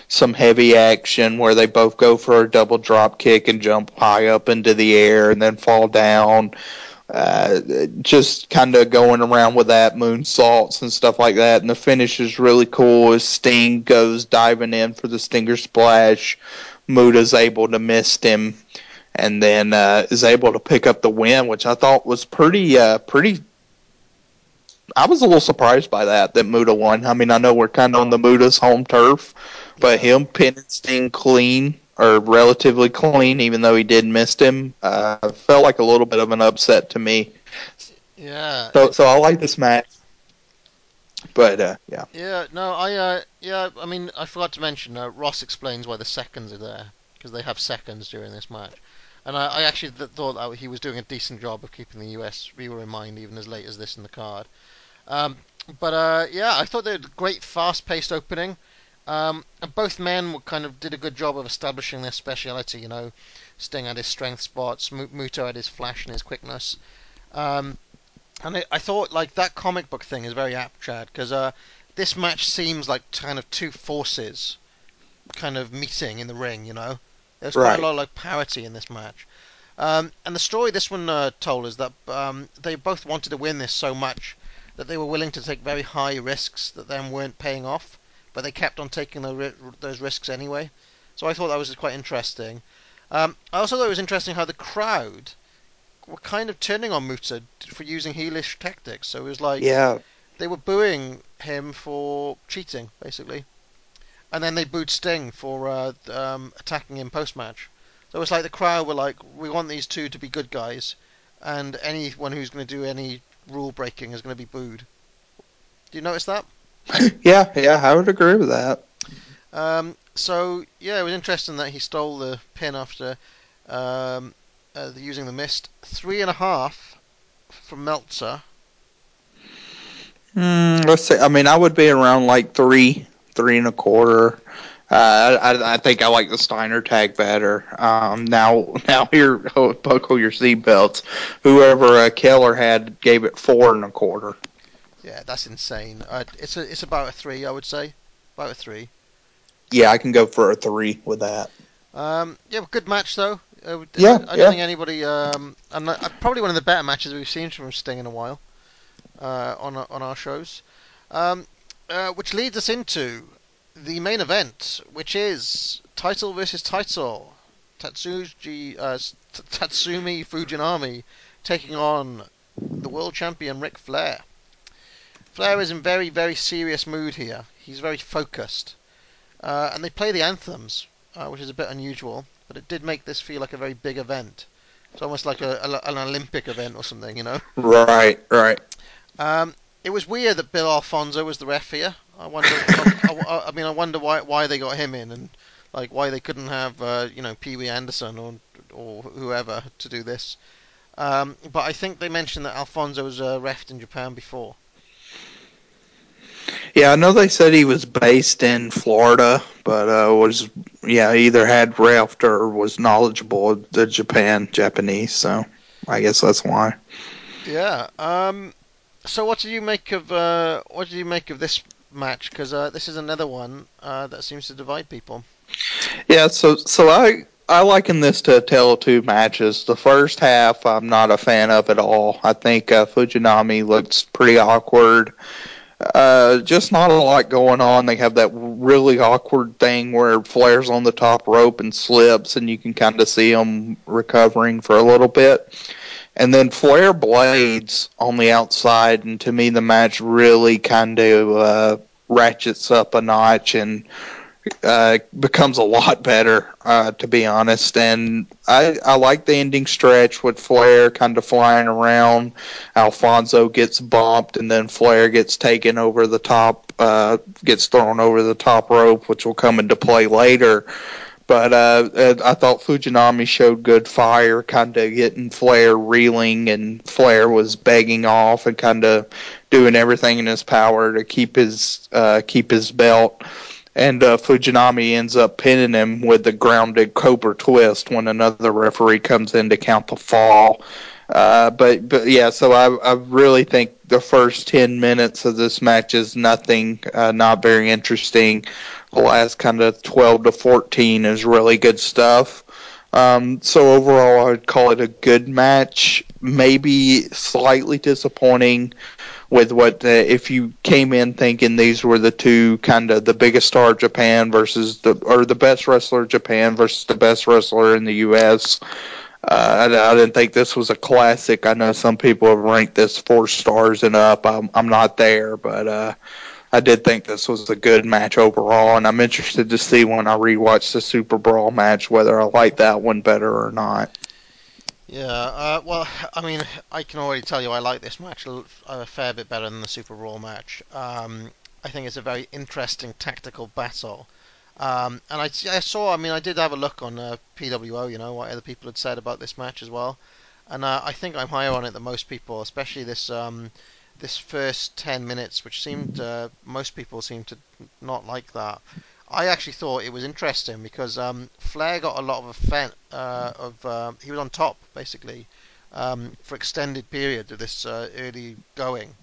some heavy action where they both go for a double drop kick and jump high up into the air and then fall down. Uh, just kind of going around with that moonsaults and stuff like that. And the finish is really cool as Sting goes diving in for the Stinger Splash. Muta's able to miss him and then uh, is able to pick up the win, which I thought was pretty uh, pretty I was a little surprised by that that Muta won. I mean, I know we're kind of on the Muta's home turf, but him pinning Sting clean or relatively clean, even though he did miss him, uh, felt like a little bit of an upset to me. Yeah. So, so I like this match. But uh, yeah, Yeah, no, I uh, yeah, I mean, I forgot to mention. Uh, Ross explains why the seconds are there because they have seconds during this match, and I, I actually th- thought that he was doing a decent job of keeping the US viewer in mind even as late as this in the card. Um, but uh, yeah, I thought they had a great, fast-paced opening. Um, and both men kind of did a good job of establishing their speciality. You know, Sting had his strength spots, Mu- Muto had his flash and his quickness. Um, and I, I thought like that comic book thing is very apt, Chad, because uh, this match seems like kind of two forces kind of meeting in the ring. You know, there's quite Right. a lot of like parity in this match. Um, and the story this one uh, told is that um, they both wanted to win this so much that they were willing to take very high risks that then weren't paying off, but they kept on taking the those risks anyway. So I thought that was quite interesting. Um, I also thought it was interesting how the crowd were kind of turning on Muta for using heelish tactics. So it was like yeah, they were booing him for cheating, basically, and then they booed Sting for uh, um, attacking him post match. So it's like the crowd were like, "We want these two to be good guys, and anyone who's going to do any rule breaking is going to be booed." Do you notice that? [laughs] yeah, yeah. I would agree with that. Um, so yeah, it was interesting that he stole the pin after um, uh, using the mist. Three and a half from Meltzer. Mm, let's see. I mean, I would be around like three, three and a quarter. Uh, I, I think I like the Steiner tag better. Um, now, [laughs] now here, [laughs] buckle your seatbelts. Whoever uh, Keller had gave it four and a quarter. Yeah, that's insane. Uh, it's a, it's about a three, I would say, about a three. Yeah, I can go for a three with that. Um, yeah, good match though. Uh, Yeah, I don't yeah. think anybody. Um, and uh, probably one of the better matches we've seen from Sting in a while uh, on our, on our shows. Um, uh, which leads us into the main event, which is title versus title. Tatsuji, uh, Tatsumi Fujinami taking on the world champion Ric Flair. Flair is in very very serious mood here. He's very focused, uh, and they play the anthems uh, which is a bit unusual, but it did make this feel like a very big event. It's almost like a, a, an Olympic event or something, you know. Right, right. Um, it was weird that Bill Alfonso was the ref here. I wonder. I, I- I mean, I wonder why why they got him in and like why they couldn't have uh, you know Pee Wee Anderson or or whoever to do this. Um, but I think they mentioned that Alfonso was uh, refed in Japan before. Yeah, I know they said he was based in Florida, but uh, was yeah either had ref or was knowledgeable of the Japan Japanese. So I guess that's why. Yeah. Um. So what did you make of uh, what did you make of this match? Because uh, this is another one uh, that seems to divide people. Yeah, so so I I liken this to a tale of two matches. The first half I'm not a fan of at all. I think uh, Fujinami looks pretty awkward. Uh, just not a lot going on. They have that really awkward thing where Flair's on the top rope and slips, and you can kind of see him recovering for a little bit. And then Flair blades on the outside, and to me, the match really kind of uh, ratchets up a notch and uh, becomes a lot better, uh, to be honest. And I, I like the ending stretch with Flair kind of flying around. Alfonso gets bumped, and then Flair gets taken over the top, uh, gets thrown over the top rope, which will come into play later. But uh, I thought Fujinami showed good fire, kind of getting Flair reeling, and Flair was begging off and kind of doing everything in his power to keep his uh, keep his belt and uh, Fujinami ends up pinning him with the grounded Cobra twist when another referee comes in to count the fall. Uh, but but yeah, so I I really think the first ten minutes of this match is nothing, uh, not very interesting. The last kind of twelve to fourteen is really good stuff. Um, so overall, I would call it a good match. Maybe slightly disappointing with what uh, if you came in thinking these were the two kind of the biggest star of Japan versus the or the best wrestler of Japan versus the best wrestler in the U.S. Uh, I, I didn't think this was a classic. I know some people have ranked this four stars and up. I'm, I'm not there, but uh, I did think this was a good match overall, and I'm interested to see when I rewatch the Super Brawl match whether I like that one better or not. Yeah, uh, well, I mean, I can already tell you I like this match a fair bit better than the Super Brawl match. Um, I think it's a very interesting tactical battle. Um, and I, I saw, I mean, I did have a look on uh, PWO, you know, what other people had said about this match as well. And uh, I think I'm higher on it than most people, especially this um, this first 10 minutes, which seemed, uh, most people seem to not like that. I actually thought it was interesting because um, Flair got a lot of offense, uh, of uh, he was on top basically um, for extended periods of this uh, early going.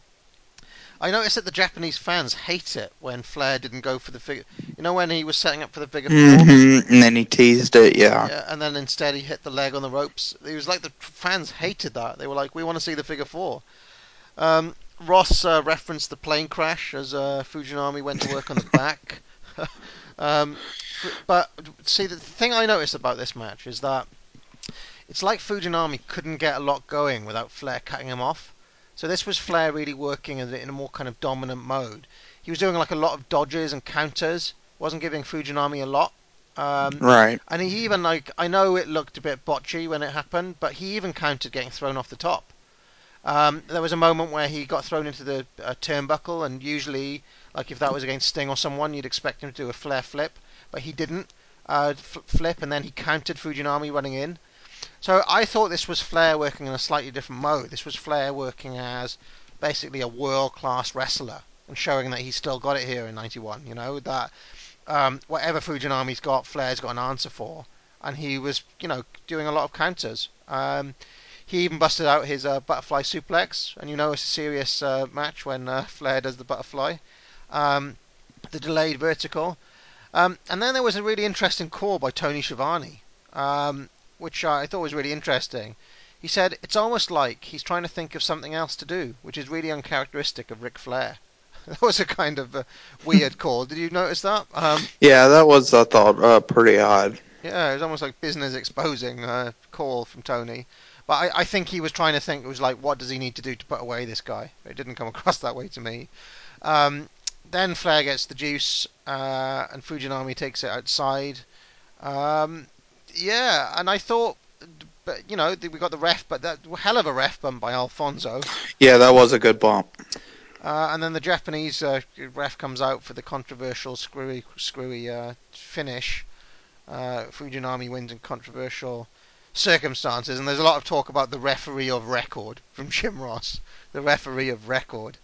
I noticed that the Japanese fans hate it when Flair didn't go for the figure. You know when he was setting up for the figure four, hmm And then he teased it, yeah. yeah, and then instead he hit the leg on the ropes. It was like the fans hated that. They were like, "We want to see the figure four. Um, Ross uh, referenced the plane crash as uh, Fujinami went to work on the back. [laughs] um, but see, the thing I noticed about this match is that it's like Fujinami couldn't get a lot going without Flair cutting him off. So this was Flair really working in a in a more kind of dominant mode. He was doing like a lot of dodges and counters. wasn't giving Fujinami a lot. Um, Right. and he even like I know it looked a bit botchy when it happened, but he even countered getting thrown off the top. Um, there was a moment where he got thrown into the uh, turnbuckle, and usually, like if that was against Sting or someone, you'd expect him to do a Flair flip, but he didn't uh, f- flip, and then he countered Fujinami running in. So I thought this was Flair working in a slightly different mode. This was Flair working as basically a world class wrestler and showing that he's still got it here in '91. You know that um, whatever Fujinami's got, Flair's got an answer for, and he was, you know, doing a lot of counters. Um, he even busted out his uh, butterfly suplex, and you know it's a serious uh, match when uh, Flair does the butterfly. Um, the delayed vertical. Um, and then there was a really interesting call by Tony Schiavone, um, which I thought was really interesting. He said it's almost like he's trying to think of something else to do, which is really uncharacteristic of Ric Flair. [laughs] that was a kind of a weird call. Did you notice that? Um, Yeah, that was, I thought, uh, pretty odd. yeah, it was almost like business exposing uh, call from Tony. But I, I think he was trying to think. It was like, what does he need to do to put away this guy? It didn't come [laughs] across that way to me. Um, then Flair gets the juice, uh, and Fujinami takes it outside. Um, yeah, and I thought, but you know, we got the ref, but that hell of a ref bump by Alfonso. Yeah, that was a good bump. Uh, and then the Japanese uh, ref comes out for the controversial screwy, screwy uh, finish. Uh, Fujinami wins in controversial circumstances, and there's a lot of talk about the referee of record from Jim Ross, the referee of record.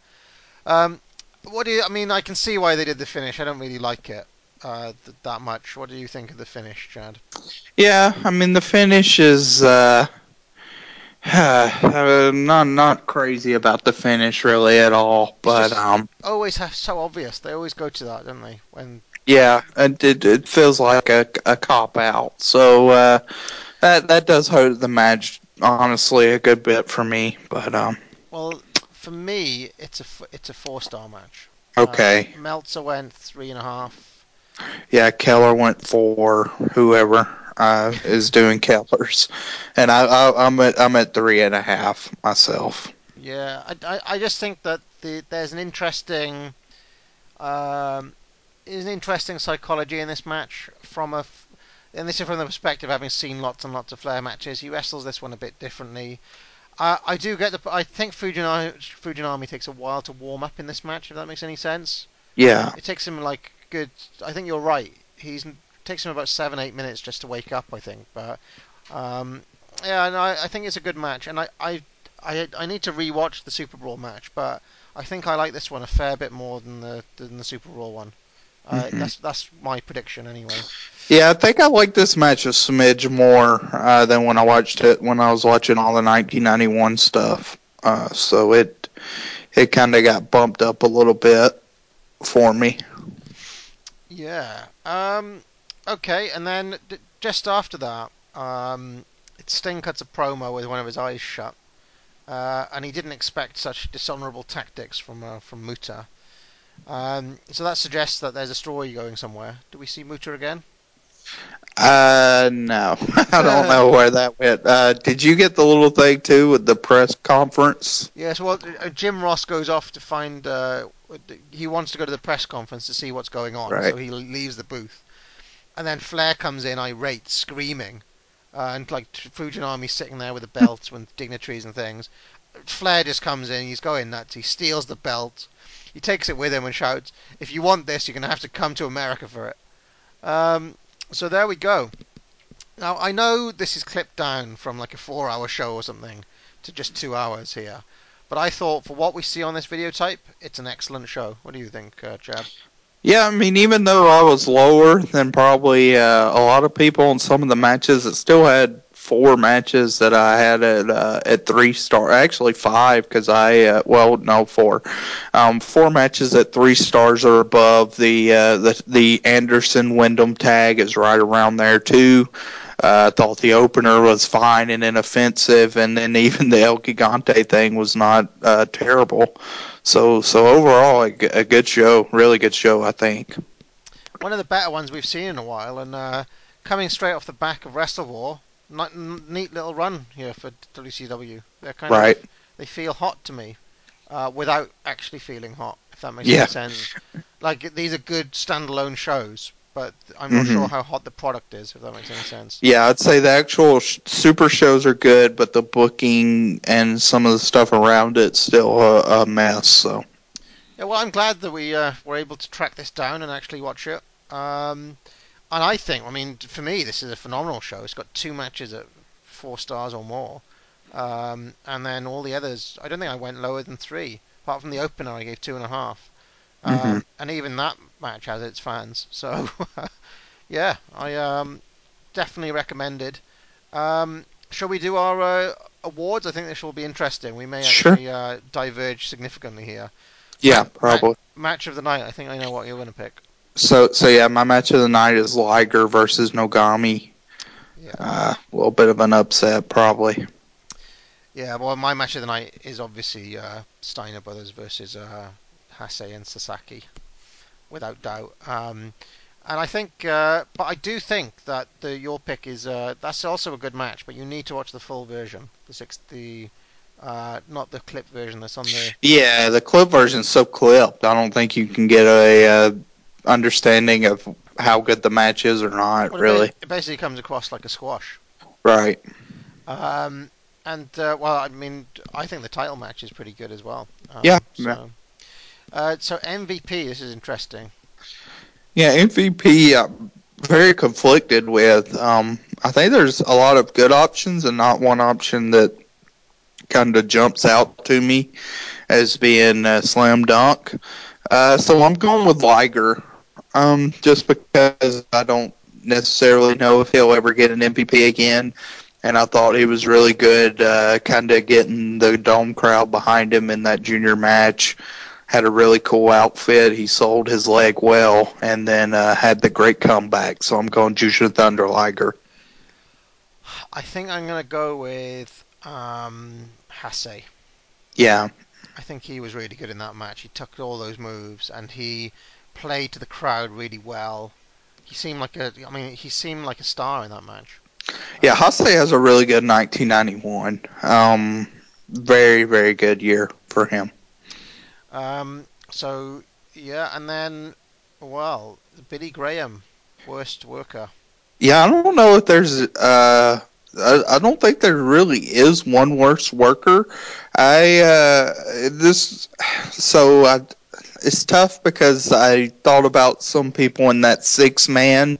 Um, what do you? I mean, I can see why they did the finish. I don't really like it uh, th- that much. What do you think of the finish, Chad? Yeah, I mean the finish is uh, [sighs] uh, not not crazy about the finish really at all, but um, Always have so obvious. They always go to that, don't they? When yeah, it it, it feels like a, a cop out. So uh, that that does hurt the match honestly a good bit for me, but um, well, for me, it's a it's a four star match. okay, Uh, Meltzer went three and a half. yeah, Keller went for whoever uh, is doing Keller's, and I, I I'm at I'm at three and a half myself. Yeah, I, I, I just think that the, there's an interesting um, there's an interesting psychology in this match from a and this is from the perspective of having seen lots and lots of Flair matches. He wrestles this one a bit differently. Uh, I do get the. I think Fujinami, Fujinami takes a while to warm up in this match. If that makes any sense, Yeah, it takes him like good. I think you're right. He's takes him about seven eight minutes just to wake up. I think, but um, yeah, and I, I think it's a good match. And I, I I I need to rewatch the Super Brawl match, but I think I like this one a fair bit more than the than the Super Brawl one. Uh, Mhm. That's that's my prediction anyway. Yeah, I think I like this match a smidge more uh, than when I watched it when I was watching all the 1991 stuff. Uh, so it it kind of got bumped up a little bit for me. Yeah. Um. Okay, and then d- just after that, um, Sting cuts a promo with one of his eyes shut, uh, and he didn't expect such dishonourable tactics from uh, from Muta. Um, so that suggests that there's a story going somewhere. Do we see Muta again? Uh, no, [laughs] I don't [laughs] know where that went. Uh, did you get the little thing too with the press conference? Yes, well, uh, Jim Ross goes off to find. Uh, he wants to go to the press conference to see what's going on, Right. so he leaves the booth. And then Flair comes in, irate, screaming, uh, and like Fujinami's sitting there with the belts [laughs] with dignitaries and things. Flair just comes in, he's going nuts. He steals the belt, he takes it with him and shouts, "If you want this, you're gonna have to come to America for it." Um, so there we go. Now I know this is clipped down from like a four-hour show or something to just two hours here, but I thought for what we see on this videotape, it's an excellent show. What do you think, uh, Chad? Yeah, I mean, even though I was lower than probably uh, a lot of people in some of the matches, it still had four matches that I had at uh, at three star. Actually, five because I uh, well, no, four. Um, four matches at three stars or above. The uh, the the Anderson Windham tag is right around there too. Uh, I thought the opener was fine and inoffensive, and then [laughs] even the El Gigante thing was not uh, terrible. So so overall, a good show, really good show, I think. One of the better ones we've seen in a while, and uh, coming straight off the back of WrestleWar, neat little run here for WCW. They're kind Right. of they feel hot to me, uh, without actually feeling hot. If that makes Yeah. any sense. [laughs] Like these are good standalone shows, but I'm not Mhm. sure how hot the product is. If that makes any sense. Yeah, I'd say the actual sh- super shows are good, but the booking and some of the stuff around it's still a, a mess. So Yeah, well, I'm glad that we uh, were able to track this down and actually watch it. Um, and I think, I mean, for me, this is a phenomenal show. It's got two matches at four stars or more. Um, and then all the others, I don't think I went lower than three. Apart from the opener, I gave two and a half. Um, Mhm. and even that match has its fans. [laughs] So, yeah, I um, definitely recommended. Um, shall we do our uh, awards? I think this will be interesting. We may Sure. actually uh, diverge significantly here. yeah, Ma- probably. match of the night. I think I know what you're going to pick. So so yeah, my match of the night is Liger versus Nogami. Yeah. Uh, a little bit of an upset, probably. Yeah, well, my match of the night is obviously uh, Steiner Brothers versus uh, Hase and Sasaki, without doubt. Um, and I think, uh, but I do think that the your pick is uh, that's also a good match, but you need to watch the full version, the six, the uh, not the clip version that's on the. Yeah, the clip version's so clipped. I don't think you can get a uh, understanding of how good the match is or not. Well, really, it basically comes across like a squash. right? Um, and uh, well, I mean, I think the title match is pretty good as well. Um, Yeah, So, uh, so MVP, this is interesting. Yeah, MVP. I'm very conflicted with. Um, I think there's a lot of good options and not one option that kind of jumps out to me as being a slam dunk. Uh, so I'm going with Liger, um, just because I don't necessarily know if he'll ever get an MVP again. And I thought he was really good, uh, kind of getting the dome crowd behind him in that junior match had a really cool outfit. He sold his leg well, and then uh, had the great comeback. So I'm going Jushin Thunder Liger. I think I'm going to go with um, Hase. Yeah, I think he was really good in that match. He took all those moves and he played to the crowd really well. He seemed like a, I mean, he seemed like a star in that match. yeah. Hase has a really good 1991. Um, very very good year for him. Um, so yeah, and then well, Billy Graham, worst worker. Yeah, I don't know if there's. Uh, I, I don't think there really is one worse worker. I uh, this so I, it's tough because I thought about some people in that six man,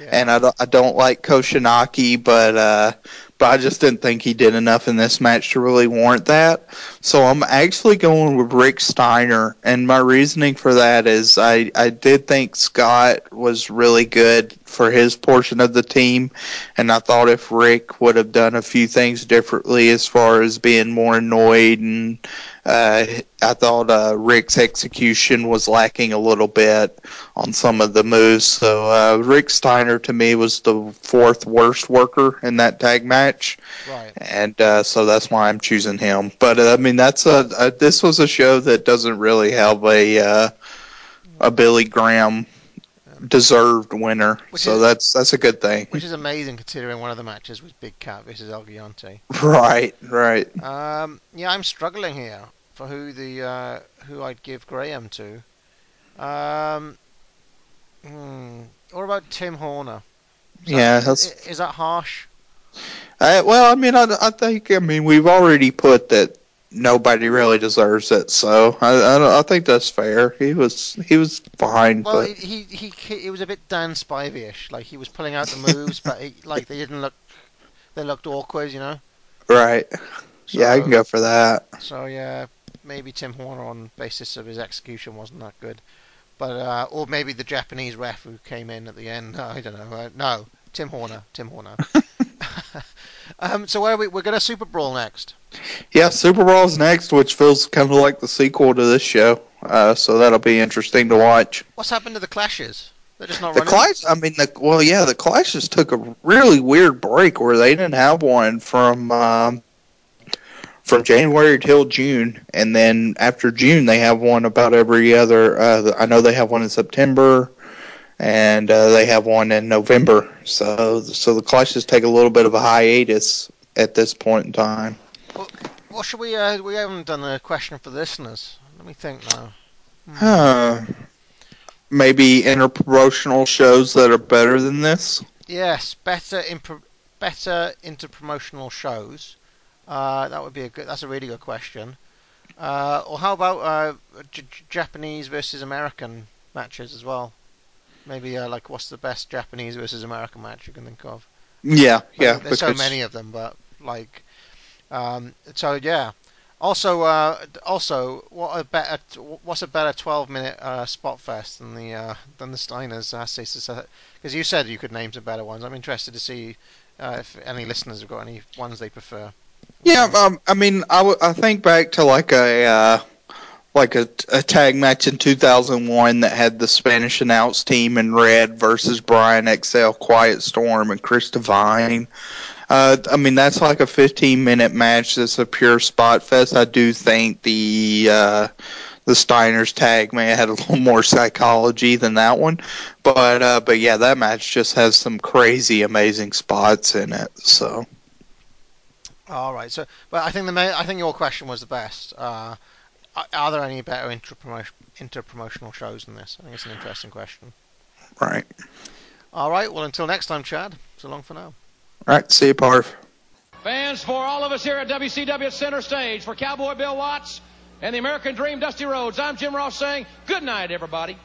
Yeah. and I don't, I don't like Koshinaka, but uh, but I just didn't think he did enough in this match to really warrant that. So I'm actually going with Rick Steiner, and my reasoning for that is I I did think Scott was really good for his portion of the team, and I thought if Rick would have done a few things differently as far as being more annoyed and. Uh, I thought uh, Rick's execution was lacking a little bit on some of the moves. So uh, Rick Steiner to me was the fourth worst worker in that tag match, right. and uh, so that's why I'm choosing him. But uh, I mean, that's a, a this was a show that doesn't really have a uh, a Billy Graham deserved winner. Which so is- that's that's a good thing. Which is amazing considering one of the matches was Big Cat versus El Gigante. Right, right. Um, yeah, I'm struggling here for who the uh, who I'd give Graham to. Um, hmm, what about Tim Horner? Is Yeah, that, that's- is, is that harsh? Uh, well, I mean, I, I think I mean we've already put that nobody really deserves it, so I, I, I think that's fair. He was he was fine, Well, but he he he it was a bit Dan Spivey-ish. Like he was pulling out the moves, but he, [laughs] like they didn't look they looked awkward, you know. right. yeah, I can go for that. So yeah, maybe Tim Horner on basis of his execution wasn't that good, but uh, or maybe the Japanese ref who came in at the end. [laughs] I don't know. Uh, no, Tim Horner. Tim Horner. [laughs] [laughs] um, so where are we? We're gonna Super Brawl next. Yeah, Super Brawl's next, which feels kind of like the sequel to this show. Uh, so that'll be interesting to watch. What's happened to the clashes? They're just not The running. Clash, I mean, the well, yeah, the Clashes took a really weird break where they didn't have one from um, from January till June, and then after June they have one about every other. Uh, I know they have one in September, and uh, they have one in November. So, so the Clashes take a little bit of a hiatus at this point in time. What should we? Uh, we haven't done a question for listeners. Let me think now. Huh. Maybe interpromotional shows that are better than this. Yes, better in better interpromotional shows. Uh, that would be a good. That's a really good question. Uh, or how about uh, J- Japanese versus American matches as well? Maybe uh, like what's the best Japanese versus American match you can think of? Yeah, Like, yeah. there's so many of them, but like, um, so yeah. Also, uh, also, what a better, what's a better 12-minute uh, spot fest than the uh, than the Steiners? Because you said you could name some better ones. I'm interested to see uh, if any listeners have got any ones they prefer. Yeah, um, I mean, I, w- I think back to like a uh, like a, a tag match in 2001 that had the Spanish announce team in red versus Brian XL, Quiet Storm, and Chris Devine. Uh, I mean, that's like a 15 minute match. That's a pure spot fest. I do think the uh, the Steiners tag may have had a little more psychology than that one, but uh, but yeah, that match just has some crazy, amazing spots in it. So. All right. So, but I think the I think your question was the best. Uh, are, are there any better interpromotion, interpromotional shows than this? I think it's an interesting question. Right. All right. Well, until next time, Chad. So long for now. All right. See you, Parv. Fans, for all of us here at WCW Center Stage, for Cowboy Bill Watts and the American Dream Dusty Rhodes, I'm Jim Ross saying good night, everybody.